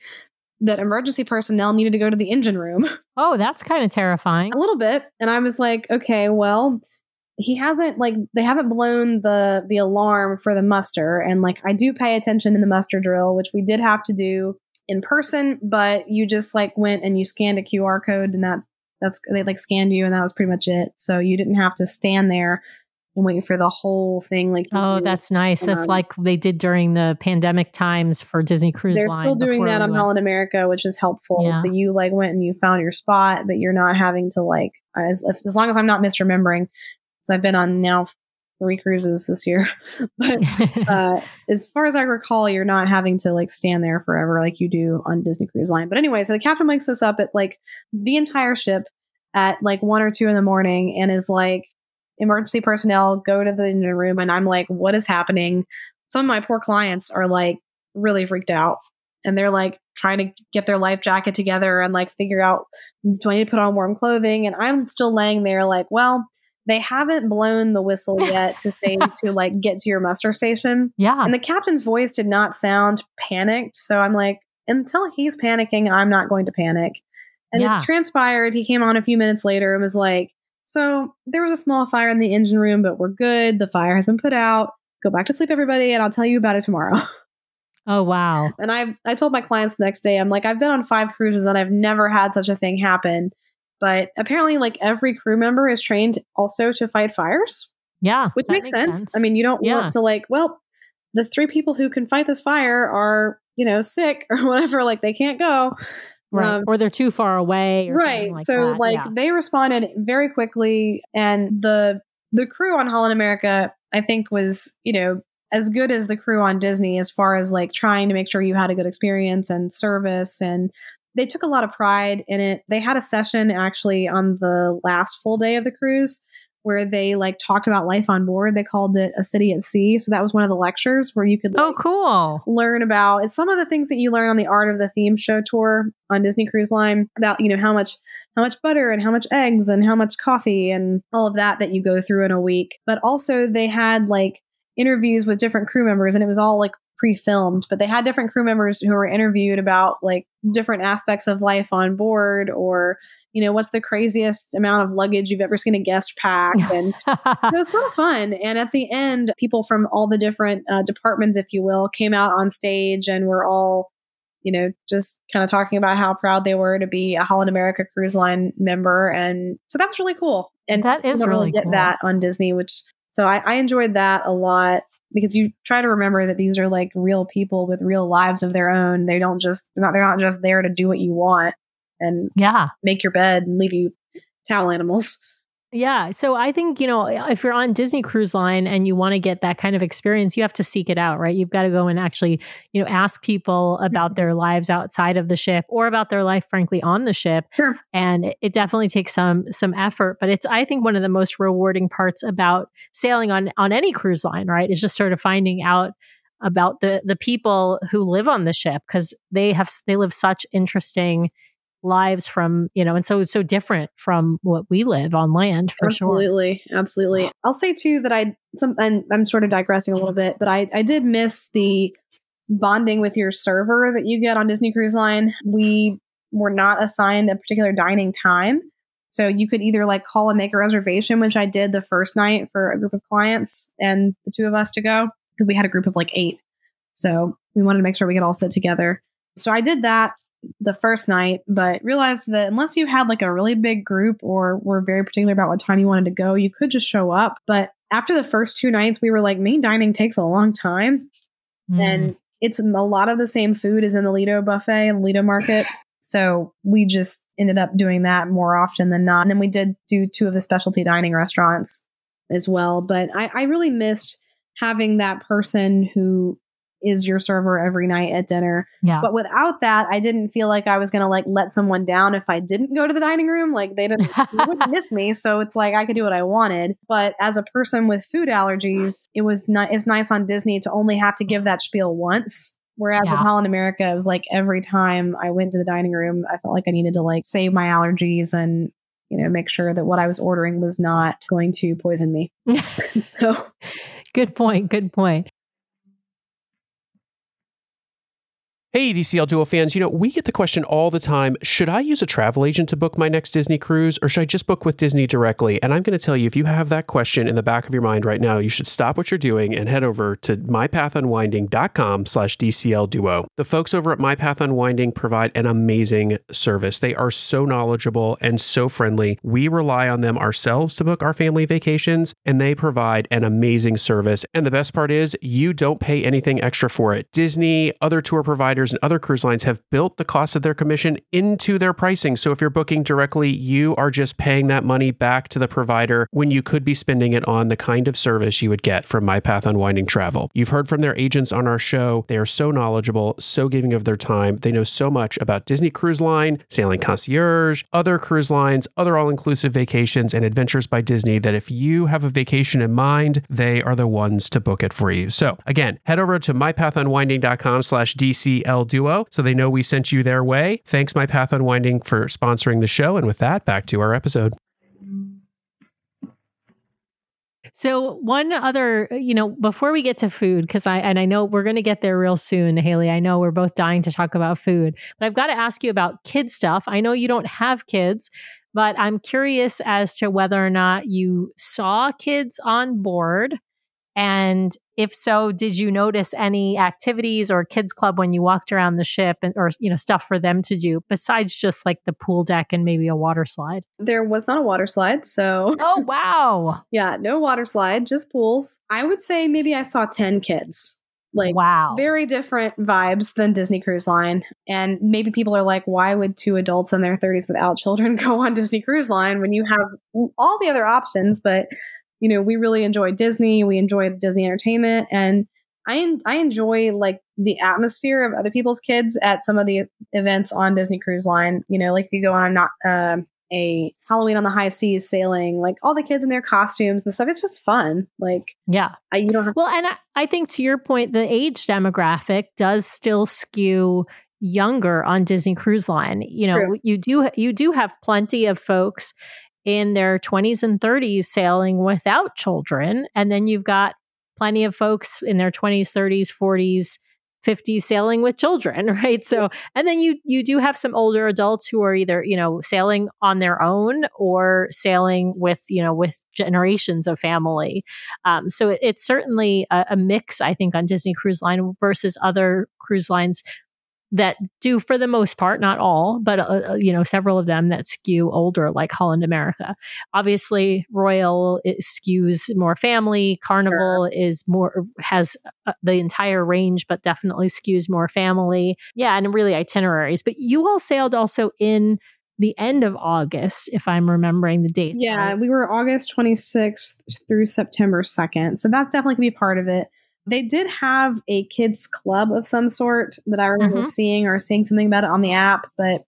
that emergency personnel needed to go to the engine room. Oh, that's kind of terrifying. A little bit. And I was like, okay, well, he hasn't like they haven't blown the the alarm for the muster and like I do pay attention in the muster drill, which we did have to do in person, but you just like went and you scanned a QR code and that that's they like scanned you and that was pretty much it. So you didn't have to stand there and wait for the whole thing. Like, oh, that's nice. That's like they did during the pandemic times for Disney Cruise they're Line. Still doing that on Holland America, which is helpful. Yeah. So you like went and you found your spot, but you're not having to like as as long as I'm not misremembering, I've been on now three cruises this year. but uh, as far as I recall, you're not having to like stand there forever like you do on Disney Cruise Line. But anyway, so the captain wakes us up at like the entire ship at like one or two in the morning and is like emergency personnel go to the engine room and I'm like, what is happening? Some of my poor clients are like really freaked out and they're like trying to get their life jacket together and like figure out do I need to put on warm clothing? And I'm still laying there like, well, they haven't blown the whistle yet to say to like get to your muster station. Yeah. And the captain's voice did not sound panicked. So I'm like, until he's panicking, I'm not going to panic. And yeah. it transpired. He came on a few minutes later and was like, so there was a small fire in the engine room, but we're good. The fire has been put out. Go back to sleep, everybody, and I'll tell you about it tomorrow. Oh wow. And I I told my clients the next day, I'm like, I've been on five cruises and I've never had such a thing happen. But apparently, like every crew member is trained also to fight fires. Yeah. Which makes, makes sense. sense. I mean, you don't yeah. want to like, well, the three people who can fight this fire are, you know, sick or whatever, like they can't go. Right. Um, or they're too far away. right. Like so that. like yeah. they responded very quickly and the the crew on Holland America, I think was, you know, as good as the crew on Disney as far as like trying to make sure you had a good experience and service and they took a lot of pride in it. They had a session actually on the last full day of the cruise where they like talked about life on board. They called it a city at sea. So that was one of the lectures where you could oh, like, oh cool learn about it's some of the things that you learn on the art of the theme show tour on Disney Cruise Line about you know how much how much butter and how much eggs and how much coffee and all of that that you go through in a week. But also they had like interviews with different crew members and it was all like pre-filmed but they had different crew members who were interviewed about like different aspects of life on board or you know, what's the craziest amount of luggage you've ever seen a guest pack? And it was kind of fun. And at the end, people from all the different uh, departments, if you will, came out on stage and were all, you know, just kind of talking about how proud they were to be a Holland America Cruise Line member. And so that was really cool. And that is really, really get cool. that on Disney, which so I, I enjoyed that a lot because you try to remember that these are like real people with real lives of their own. They don't just they're not they're not just there to do what you want and yeah, make your bed and leave you towel animals. Yeah. So I think, you know, if you're on Disney Cruise Line and you want to get that kind of experience, you have to seek it out, right? You've got to go and actually, you know, ask people about mm-hmm. their lives outside of the ship or about their life, frankly, on the ship. Sure. And it definitely takes some some effort. But it's I think one of the most rewarding parts about sailing on on any cruise line, right? Is just sort of finding out about the the people who live on the ship because they have they live such interesting lives from you know and so it's so different from what we live on land for absolutely, sure. Absolutely absolutely. I'll say too that i some and i'm sort of digressing a little bit but i i did miss the bonding with your server that you get on disney cruise line. We were not assigned a particular dining time so you could either like call and make a reservation which i did the first night for a group of clients and the two of us to go because we had a group of like eight. So we wanted to make sure we could all sit together. So i did that the first night, but realized that unless you had like a really big group or were very particular about what time you wanted to go, you could just show up. But after the first two nights, we were like, main dining takes a long time. Mm. And it's a lot of the same food as in the Lido buffet and Lido market. So we just ended up doing that more often than not. And then we did do two of the specialty dining restaurants as well. But I, I really missed having that person who is your server every night at dinner. Yeah. But without that, I didn't feel like I was going to like let someone down if I didn't go to the dining room. Like they didn't wouldn't miss me, so it's like I could do what I wanted. But as a person with food allergies, it was not it's nice on Disney to only have to give that spiel once. Whereas yeah. with Holland America, it was like every time I went to the dining room, I felt like I needed to like save my allergies and you know make sure that what I was ordering was not going to poison me. so good point. Good point. Hey, DCL Duo fans, you know, we get the question all the time should I use a travel agent to book my next Disney cruise or should I just book with Disney directly? And I'm going to tell you, if you have that question in the back of your mind right now, you should stop what you're doing and head over to mypathunwinding.com slash DCL Duo. The folks over at MyPath Unwinding provide an amazing service. They are so knowledgeable and so friendly. We rely on them ourselves to book our family vacations, and they provide an amazing service. And the best part is, you don't pay anything extra for it. Disney, other tour providers, and other cruise lines have built the cost of their commission into their pricing. So if you're booking directly, you are just paying that money back to the provider when you could be spending it on the kind of service you would get from MyPath Unwinding Travel. You've heard from their agents on our show. They are so knowledgeable, so giving of their time. They know so much about Disney Cruise Line, Sailing Concierge, other cruise lines, other all inclusive vacations, and adventures by Disney that if you have a vacation in mind, they are the ones to book it for you. So again, head over to mypathunwinding.com slash DCL Duo so they know we sent you their way. Thanks, My Path Unwinding, for sponsoring the show. And with that, back to our episode. So one other, you know, before we get to food, because I and I know we're going to get there real soon, Haley. I know we're both dying to talk about food, but I've got to ask you about kid stuff. I know you don't have kids, but I'm curious as to whether or not you saw kids on board and if so, did you notice any activities or kids club when you walked around the ship and, or, you know, stuff for them to do besides just like the pool deck and maybe a water slide? There was not a water slide. So, oh, wow. yeah, no water slide, just pools. I would say maybe I saw 10 kids. Like, wow. Very different vibes than Disney Cruise Line. And maybe people are like, why would two adults in their 30s without children go on Disney Cruise Line when you have all the other options? But you know, we really enjoy Disney. We enjoy Disney entertainment, and I I enjoy like the atmosphere of other people's kids at some of the events on Disney Cruise Line. You know, like if you go on a not uh, a Halloween on the high seas sailing, like all the kids in their costumes and stuff. It's just fun. Like yeah, I, you don't have well, and I, I think to your point, the age demographic does still skew younger on Disney Cruise Line. You know, True. you do you do have plenty of folks in their 20s and 30s sailing without children. And then you've got plenty of folks in their 20s, 30s, 40s, 50s sailing with children, right? So, and then you you do have some older adults who are either, you know, sailing on their own or sailing with, you know, with generations of family. Um, so it, it's certainly a, a mix, I think, on Disney Cruise Line versus other cruise lines that do for the most part not all but uh, uh, you know several of them that skew older like holland america obviously royal skews more family carnival sure. is more has uh, the entire range but definitely skews more family yeah and really itineraries but you all sailed also in the end of August, if I'm remembering the dates. Yeah, right? we were August 26th through September 2nd. So that's definitely going to be part of it. They did have a kids club of some sort that I remember Mhm. seeing or seeing something about it on the app, but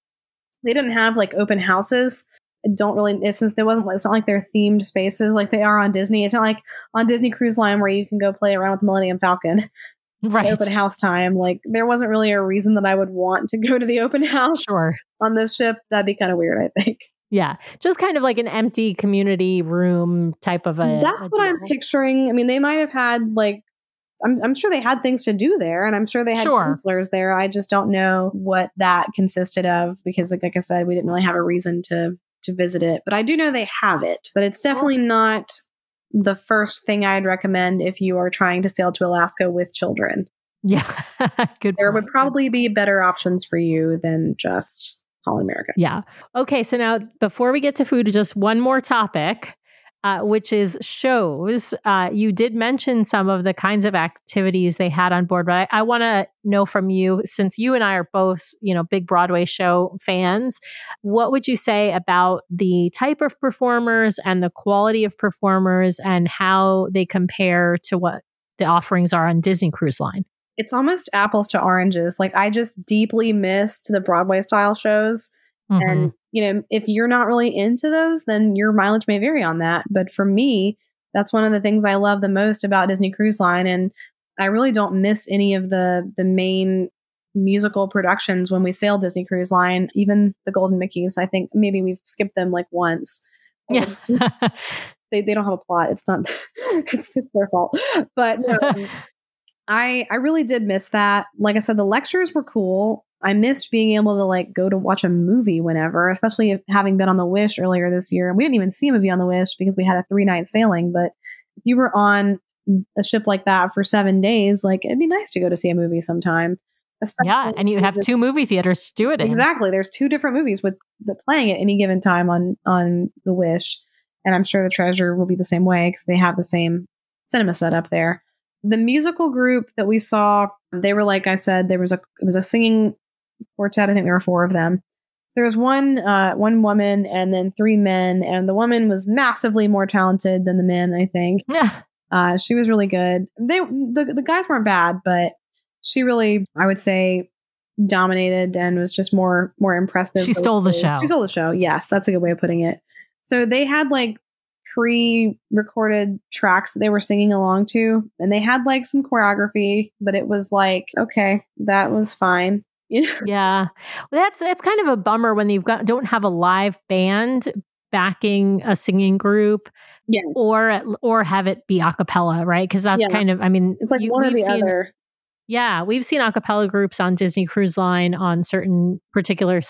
they didn't have like open houses. I don't really since there wasn't it's not like they're themed spaces like they are on Disney. It's not like on Disney Cruise Line where you can go play around with the Millennium Falcon. right. Open house time. Like there wasn't really a reason that I would want to go to the open house Sure. on this ship. That'd be kind of weird, I think. Yeah. Just kind of like an empty community room type of a. That's what I'm picturing. I mean, they might have had like, I'm, I'm sure they had things to do there, and I'm sure they had Sure. counselors there. I just don't know what that consisted of because, like, like I said, we didn't really have a reason to to visit it. But I do know they have it. But it's definitely not the first thing I'd recommend if you are trying to sail to Alaska with children. Yeah. Good. There point. would probably be better options for you than just Holland America. Yeah. Okay. So now, before we get to food, just one more topic, uh, which is shows. Uh, you did mention some of the kinds of activities they had on board, but I, I want to know from you, since you and I are both, you know, big Broadway show fans, what would you say about the type of performers and the quality of performers and how they compare to what the offerings are on Disney Cruise Line? It's almost apples to oranges. Like I just deeply missed the Broadway style shows. Mhm. And, you know, if you're not really into those, then your mileage may vary on that. But for me, that's one of the things I love the most about Disney Cruise Line. And I really don't miss any of the the main musical productions when we sail Disney Cruise Line, even the Golden Mickeys. I think maybe we've skipped them like once. yeah. they, they don't have a plot. It's not it's, it's their fault. But no, um, I I really did miss that. Like I said, the lectures were cool. I missed being able to like go to watch a movie whenever, especially if, having been on the Wish earlier this year. We didn't even see a movie on the Wish because we had a three night sailing. But if you were on a ship like that for seven days, like it'd be nice to go to see a movie sometime. Especially yeah. And you have two movie theaters to do it in. Exactly. There's two different movies with the playing at any given time on on the Wish, and I'm sure the Treasure will be the same way because they have the same cinema set up there. The musical group that we saw, they were like I said, there was a it was a singing quartet. I think there were four of them. So there was one uh, one woman and then three men, and the woman was massively more talented than the men. I think Yeah. uh, she was really good. They the the guys weren't bad, but she really, I would say, dominated and was just more more impressive. She stole the show. She stole the show. Yes, that's a good way of putting it. So they had like pre-recorded tracks that they were singing along to, and they had like some choreography, but it was like, okay, that was fine. You know? Yeah. Well, that's that's kind of a bummer when you've got don't have a live band backing a singing group. Yeah. Or or have it be a cappella, right? Because that's Yeah. kind of I mean It's like you- one or the seen- other. Yeah, we've seen a cappella groups on Disney Cruise Line on certain particular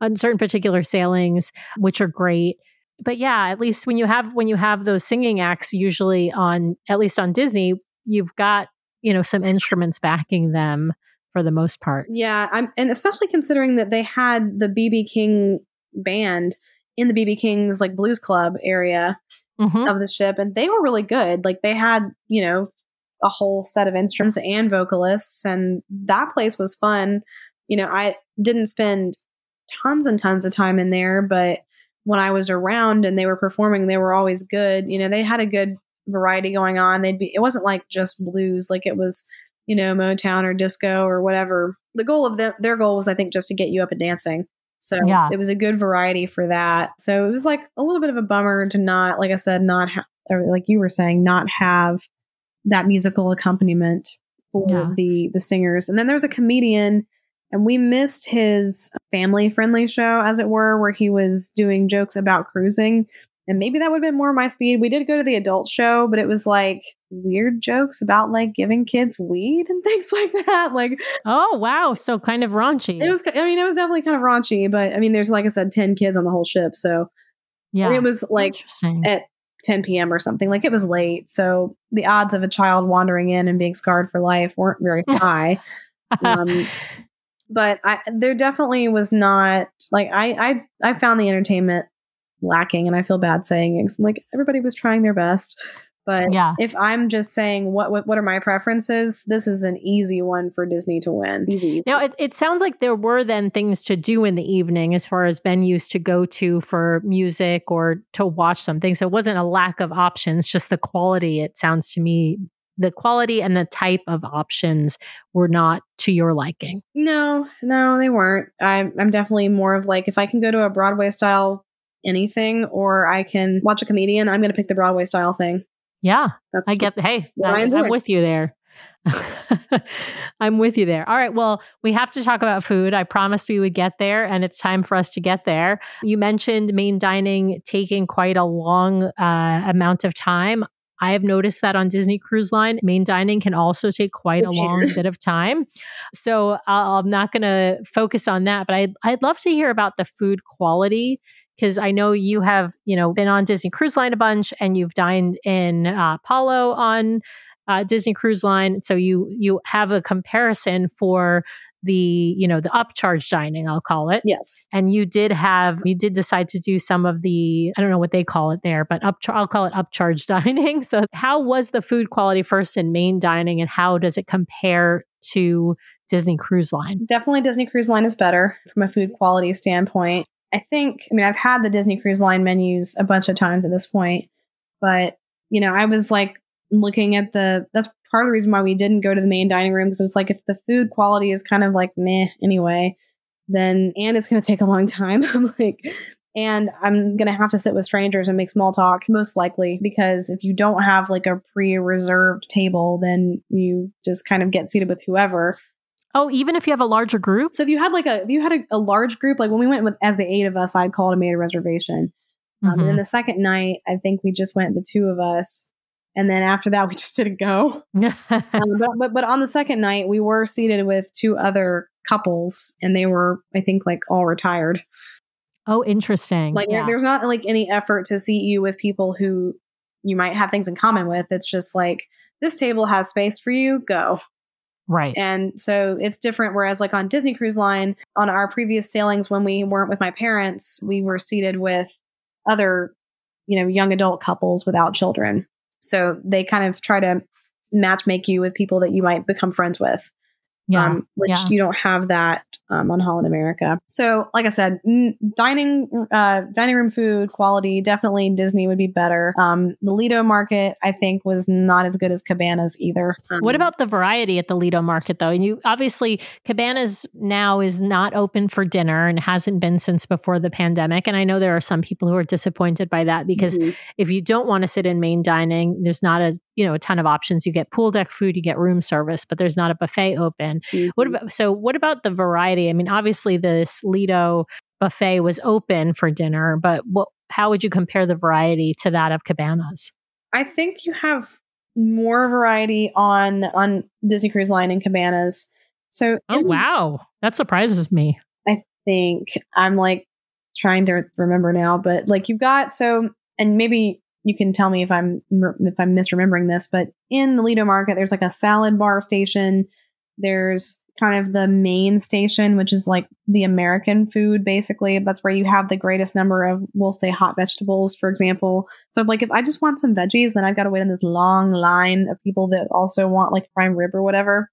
on certain particular sailings, which are great. But yeah, at least when you have when you have those singing acts, usually on at least on Disney, you've got you know some instruments backing them for the most part. Yeah, I'm, and especially considering that they had the BB King band in the BB King's like blues club area Mhm. of the ship, and they were really good. Like they had, you know, a whole set of instruments and vocalists, and that place was fun. You know, I didn't spend tons and tons of time in there, but when I was around and they were performing, they were always good. You know, they had a good variety going on. They'd be, it wasn't like just blues, like it was, you know, Motown or disco or whatever. The goal of them, their goal was, I think, just to get you up and dancing. So Yeah. it was a good variety for that. So it was like a little bit of a bummer to not, like I said, not ha- or like you were saying, not have that musical accompaniment for Yeah. the the singers. And then there was a comedian, and we missed his family friendly show, as it were, where he was doing jokes about cruising. And maybe that would have been more my speed. We did go to the adult show, but it was like weird jokes about like giving kids weed and things like that. Like Oh wow, so kind of raunchy. it was, I mean, it was definitely kind of raunchy, but I mean, there's like I said, 10 kids on the whole ship. So yeah. and it was like at 10 p.m. or something. Like it was late. So the odds of a child wandering in and being scarred for life weren't very high. um, but I, there definitely was not like I, I, I found the entertainment lacking, and I feel bad saying it. 'cause I'm like everybody was trying their best, But Yeah. if I'm just saying what, what what are my preferences, this is an easy one for Disney to win. Easy, easy. Now, it, it sounds like there were then things to do in the evening as far as venues to go to for music or to watch something. So it wasn't a lack of options, just the quality. It sounds to me the quality and the type of options were not to your liking. No, no, they weren't. I'm I'm definitely more of like if I can go to a Broadway style anything or I can watch a comedian, I'm going to pick the Broadway style thing. Yeah, That's I get. Hey, I I, am with you there. I'm with you there. All right. Well, we have to talk about food. I promised we would get there, and it's time for us to get there. You mentioned main dining taking quite a long uh, amount of time. I have noticed that on Disney Cruise Line, main dining can also take quite a long bit of time. So I'll, I'm not going to focus on that, but I'd, I'd love to hear about the food quality because I know you have, you know, been on Disney Cruise Line a bunch and you've dined in uh, Palo on uh, Disney Cruise Line, so you you have a comparison for the you know the upcharge dining, I'll call it. Yes. And you did have you did decide to do some of the I don't know what they call it there, but up I'll call it upcharge dining. So how was the food quality first in main dining, and how does it compare to Disney Cruise Line? Definitely Disney Cruise Line is better from a food quality standpoint. I think, I mean, I've had the Disney Cruise Line menus a bunch of times at this point, but, you know, I was like looking at the, that's part of the reason why we didn't go to the main dining room because it was like if the food quality is kind of like meh anyway, then, and it's going to take a long time. I'm like, and I'm going to have to sit with strangers and make small talk, most likely, because if you don't have like a pre reserved table, then you just kind of get seated with whoever. Oh, even if you have a larger group? So if you had like a if you had a, a large group, like when we went with as the eight of us, I'd called and made a reservation. Um, and then the second night, I think we just went the two of us, and then after that, we just didn't go. Um, but, but but on the second night, we were seated with two other couples, and they were I think like all retired. oh, interesting. Like there- yeah. there's not like any effort to seat you with people who you might have things in common with. It's just like this table has space for you. Go. Right. And so it's different. Whereas, like on Disney Cruise Line, on our previous sailings, when we weren't with my parents, we were seated with other, you know, young adult couples without children. So they kind of try to match make you with people that you might become friends with. Yeah. Um, which yeah. you don't have that um, on Holland America. So, like I said, n- dining uh, dining room food quality definitely Disney would be better. Um, the Lido Market I think was not as good as Cabanas either. Um, What about the variety at the Lido Market, though? And you obviously Cabanas now is not open for dinner and hasn't been since before the pandemic. And I know there are some people who are disappointed by that because Mhm. if you don't want to sit in main dining, there's not a you know a ton of options. You get pool deck food, you get room service, but there's not a buffet open. What Mhm. about so? What about the variety? I mean, obviously this Lido buffet was open for dinner, but what? How would you compare the variety to that of Cabanas? I think you have more variety on on Disney Cruise Line and Cabanas. So Oh in- wow, that surprises me. I think I'm like trying to remember now, but like you've got so and maybe you can tell me if I'm if I'm misremembering this, but in the Lido Market, there's like a salad bar station. There's kind of the main station, which is like the American food, basically. That's where you have the greatest number of, we'll say, hot vegetables, for example. So, like, if I just want some veggies, then I've got to wait in this long line of people that also want like prime rib or whatever.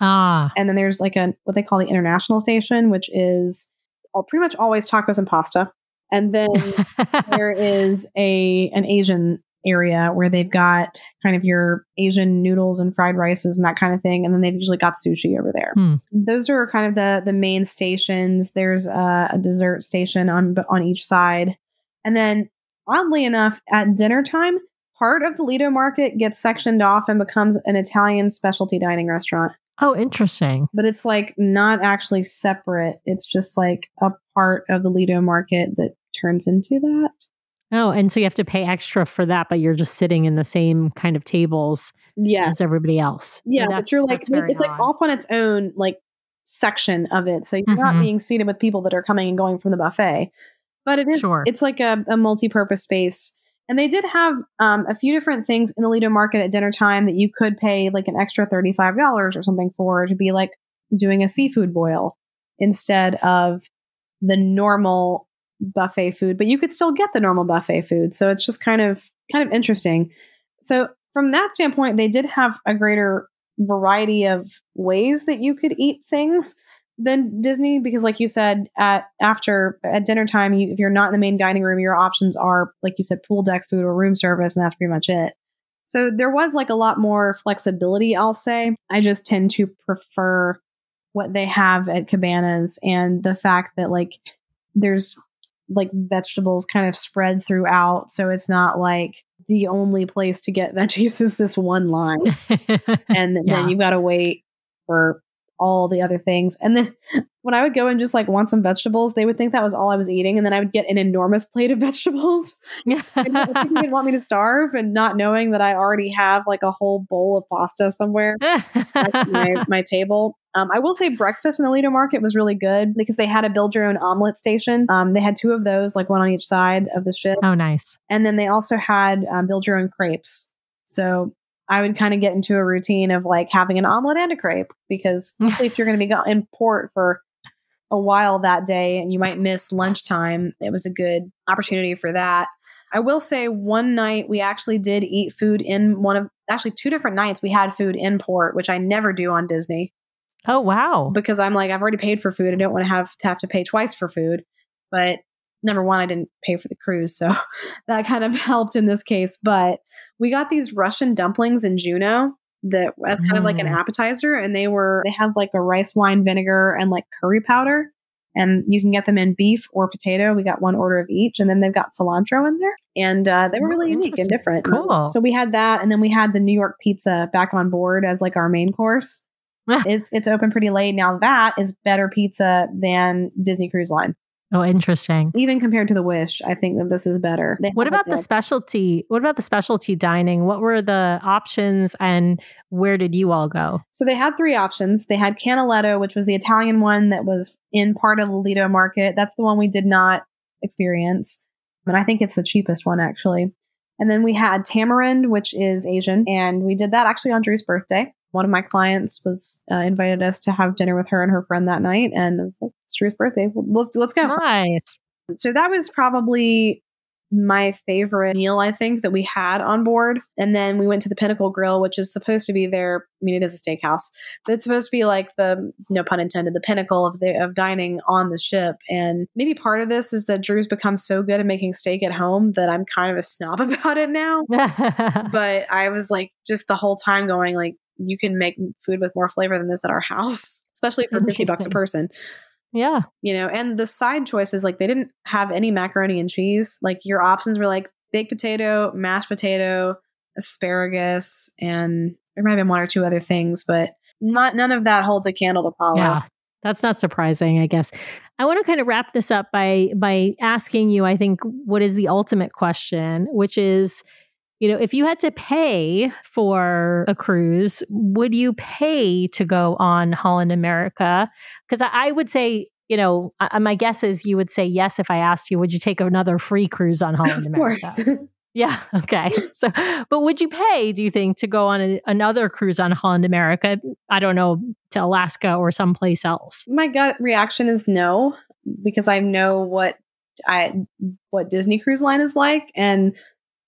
Ah, And then there's like a what they call the international station, which is all, pretty much always tacos and pasta. And then there is a an Asian area where they've got kind of your Asian noodles and fried rices and that kind of thing. And then they've usually got sushi over there. Hmm. Those are kind of the the main stations. There's a, a dessert station on on each side, and then oddly enough, at dinner time, part of the Lido Market gets sectioned off and becomes an Italian specialty dining restaurant oh, interesting. but it's like not actually separate. It's just like a part of the Lido market that turns into that. Oh, and so you have to pay extra for that, but you're just sitting in the same kind of tables Yeah. as everybody else. Yeah, but you're like it's like off on its own like section of it. So you're not Mhm. being seated with people that are coming and going from the buffet. But it is Sure. it's like a, a multi-purpose space. And they did have um, a few different things in the Lido market at dinner time that you could pay like an extra $35 or something for to be like doing a seafood boil instead of the normal buffet food, but you could still get the normal buffet food. So it's just kind of kind of interesting. So, from that standpoint, they did have a greater variety of ways that you could eat things than Disney because like you said at after at dinner time you, if you're not in the main dining room your options are like you said pool deck food or room service and that's pretty much it. So there was like a lot more flexibility I'll say. I just tend to prefer what they have at Cabanas and the fact that like there's like vegetables kind of spread throughout so it's not like the only place to get veggies is this one line and Yeah. then you've got to wait for all the other things and then when i would go and just like want some vegetables they would think that was all i was eating and then i would get an enormous plate of vegetables and thinking they'd want me to starve and not knowing that i already have like a whole bowl of pasta somewhere at my, my table. Um, I will say breakfast in the Lido Market was really good because they had a build your own omelet station. Um, they had two of those, like one on each side of the ship. oh, nice. And then they also had um, build your own crepes. So I would kind of get into a routine of like having an omelet and a crepe because if you're going to be in port for a while that day and you might miss lunchtime, it was a good opportunity for that. I will say one night we actually did eat food in one of actually two different nights we had food in port, which I never do on Disney Oh, wow. because I'm like I've already paid for food. I don't want to have to have to pay twice for food. But number one, I didn't pay for the cruise, so that kind of helped in this case. But we got these Russian dumplings in Juneau that as kind of like an Mm. appetizer, and they were they have like a rice wine vinegar and like curry powder. And you can get them in beef or potato. We got one order of each, and then they've got cilantro in there, and uh, they were Oh, really unique and different. Cool. So we had that, and then we had the New York pizza back on board as like our main course it's it's open pretty late now. That is better pizza than Disney Cruise Line, Oh, interesting. even compared to the Wish. I think that this is better. They What about the specialty? What about the specialty dining? What were the options and where did you all go? So they had three options. They had Canaletto, which was the Italian one that was in part of the Lido Market. That's the one we did not experience, and I think it's the cheapest one actually. And then we had Tamarind, which is Asian, and we did that actually on Drew's birthday. One of my clients was uh, invited us to have dinner with her and her friend that night, and it was like, "It's Drew's birthday. Let's let's go." Nice. So that was probably my favorite meal, I think, that we had on board. And then we went to the Pinnacle Grill, which is supposed to be their, I mean, it is a steakhouse, but it's supposed to be like the, no pun intended, the pinnacle of the of dining on the ship. And maybe part of this is that Drew's become so good at making steak at home that I'm kind of a snob about it now. But I was like, just the whole time going, like, you can make food with more flavor than this at our house, especially for 50 bucks a person yeah. you know and the side choices like they didn't have any macaroni and cheese like your options were like baked potato mashed potato asparagus and there might have been one or two other things but not none of that holds a candle to Palo Yeah. That's not surprising, I guess. I want to kind of wrap this up by by asking you, I think, what is the ultimate question, which is, you know, if you had to pay for a cruise, would you pay to go on Holland America? Because I, I would say, you know, I, my guess is you would say yes if I asked you, would you take another free cruise on Holland of America? course Yeah. Okay. So, but would you pay, do you think, to go on a, another cruise on Holland America? I don't know, to Alaska or someplace else? my gut reaction is no because i know what i what disney cruise line is like and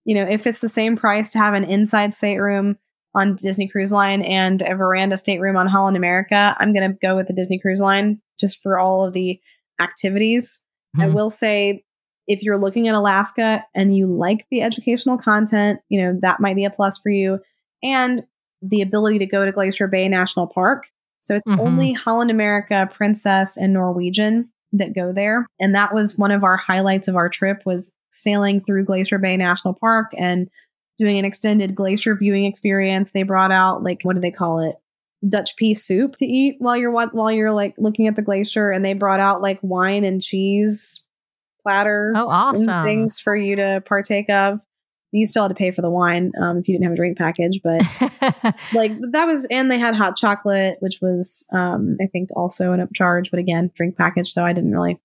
you know if it's the same price to have an inside stateroom on disney cruise line and a veranda stateroom on holland america i'm going to go with the disney cruise line just for all of the activities i Mhm. will say if you're looking at alaska and you like the educational content you know that might be a plus for you and the ability to go to glacier bay national park so it's Mhm. only Holland America, Princess, and Norwegian that go there. And that was one of our highlights of our trip was sailing through Glacier Bay National Park and doing an extended glacier viewing experience. They brought out like what do they call it? Dutch pea soup to eat while you're while you're like looking at the glacier and they brought out like wine and cheese platters Oh, awesome. things for you to partake of. You still had to pay for the wine um, if you didn't have a drink package, but like that was and they had hot chocolate which was um i think also an upcharge but again drink package so i didn't really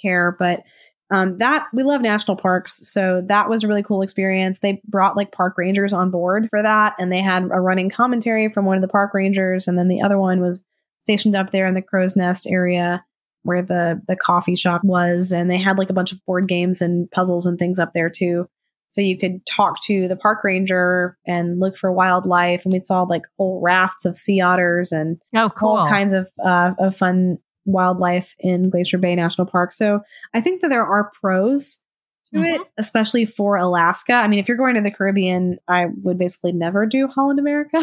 care but um that we love national parks so that was a really cool experience. They brought like park rangers on board for that and they had a running commentary from one of the park rangers and then the other one was stationed up there in the crow's nest area where the the coffee shop was and they had like a bunch of board games and puzzles and things up there too So you could talk to the park ranger and look for wildlife. And we saw like whole rafts of sea otters and oh, cool. all kinds of, uh, of fun wildlife in Glacier Bay National Park. So I think that there are pros to mm-hmm. it, especially for Alaska. I mean, if you're going to the Caribbean, I would basically never do Holland America.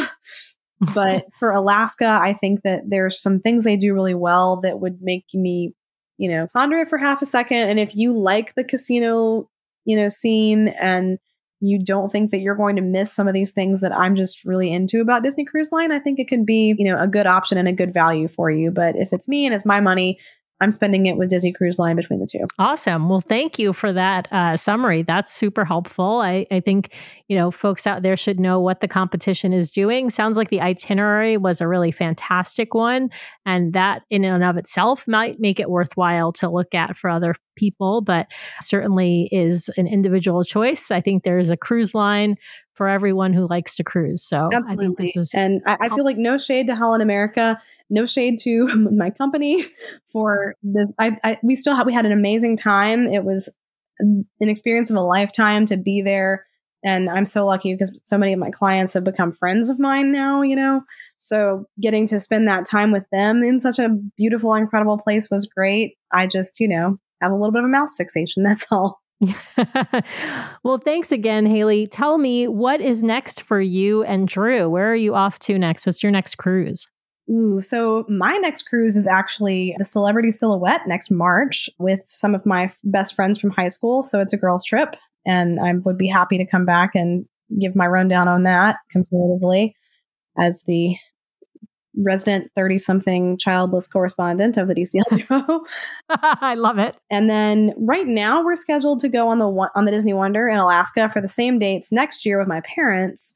but for Alaska, I think that there's some things they do really well that would make me, you know, ponder it for half a second. And if you like the casino, you know, scene and you don't think that you're going to miss some of these things that I'm just really into about Disney Cruise Line, I think it could be, you know, a good option and a good value for you. But if it's me and it's my money, I'm spending it with Disney Cruise Line between the two. Awesome. Well, thank you for that uh, summary. That's super helpful. I, I think, you know, folks out there should know what the competition is doing. Sounds like the itinerary was a really fantastic one. And that in and of itself might make it worthwhile to look at for other people, but certainly is an individual choice. I think there's a cruise line for everyone who likes to cruise. So absolutely, I and I, I, feel like no shade to Holland America, no shade to my company for this. I, I we still have we had an amazing time. It was an experience of a lifetime to be there. And I'm so lucky because so many of my clients have become friends of mine now, you know. So getting to spend that time with them in such a beautiful, incredible place was great. I just, you know, have a little bit of a mouse fixation. That's all. well, thanks again, Haley. Tell me what is next for you and Drew? Where are you off to next? What's your next cruise? Ooh, so my next cruise is actually the Celebrity Silhouette next March with some of my best friends from high school. So it's a girls' trip, and I would be happy to come back and give my rundown on that comparatively as the resident 30 something childless correspondent of the DCL duo. I love it. And then right now we're scheduled to go on the on the Disney Wonder in Alaska for the same dates next year with my parents.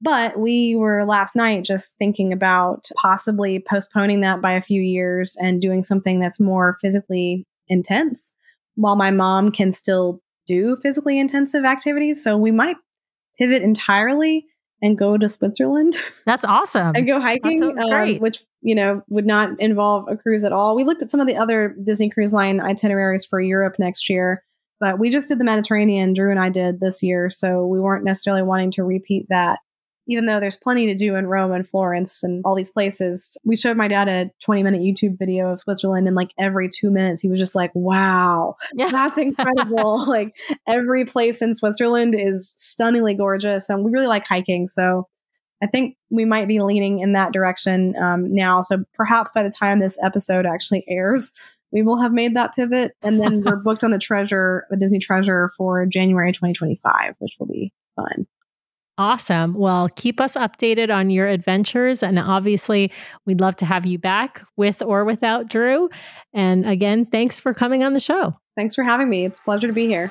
But we were last night just thinking about possibly postponing that by a few years and doing something that's more physically intense while my mom can still do physically intensive activities. So we might pivot entirely and go to Switzerland. That's awesome. and go hiking, um, which you know would not involve a cruise at all. We looked at some of the other Disney Cruise Line itineraries for Europe next year, but we just did the Mediterranean. Drew and I did this year, so we weren't necessarily wanting to repeat that even though there's plenty to do in Rome and Florence and all these places. We showed my dad a 20 minute YouTube video of Switzerland, and like every two minutes, he was just like, wow, yeah. that's incredible. like every place in Switzerland is stunningly gorgeous. And we really like hiking. So I think we might be leaning in that direction um, now. So perhaps by the time this episode actually airs, we will have made that pivot. And then we're booked on the treasure, the Disney treasure for January 2025, which will be fun. Awesome. Well, keep us updated on your adventures. And obviously, we'd love to have you back with or without Drew. And again, thanks for coming on the show. Thanks for having me. It's a pleasure to be here.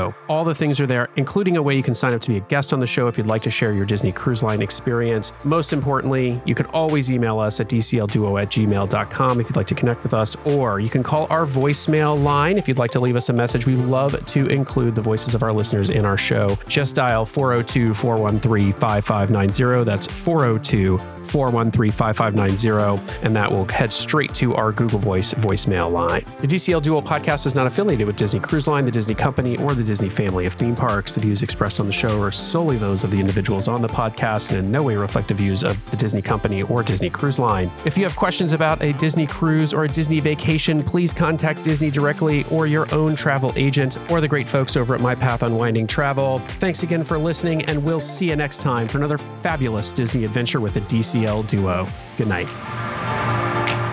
show. All the things are there, including a way you can sign up to be a guest on the show if you'd like to share your Disney Cruise Line experience. Most importantly, you can always email us at dclduo at gmail.com if you'd like to connect with us, or you can call our voicemail line if you'd like to leave us a message. We love to include the voices of our listeners in our show. Just dial 402 413 5590. That's 402 413 5590, and that will head straight to our Google Voice voicemail line. The DCL Duo podcast is not affiliated with Disney Cruise Line, the Disney Company, or the Disney family of theme parks. The views expressed on the show are solely those of the individuals on the podcast and in no way reflect the views of the Disney Company or Disney Cruise Line. If you have questions about a Disney cruise or a Disney vacation, please contact Disney directly or your own travel agent or the great folks over at My Path Unwinding Travel. Thanks again for listening, and we'll see you next time for another fabulous Disney adventure with the DCL Duo. Good night.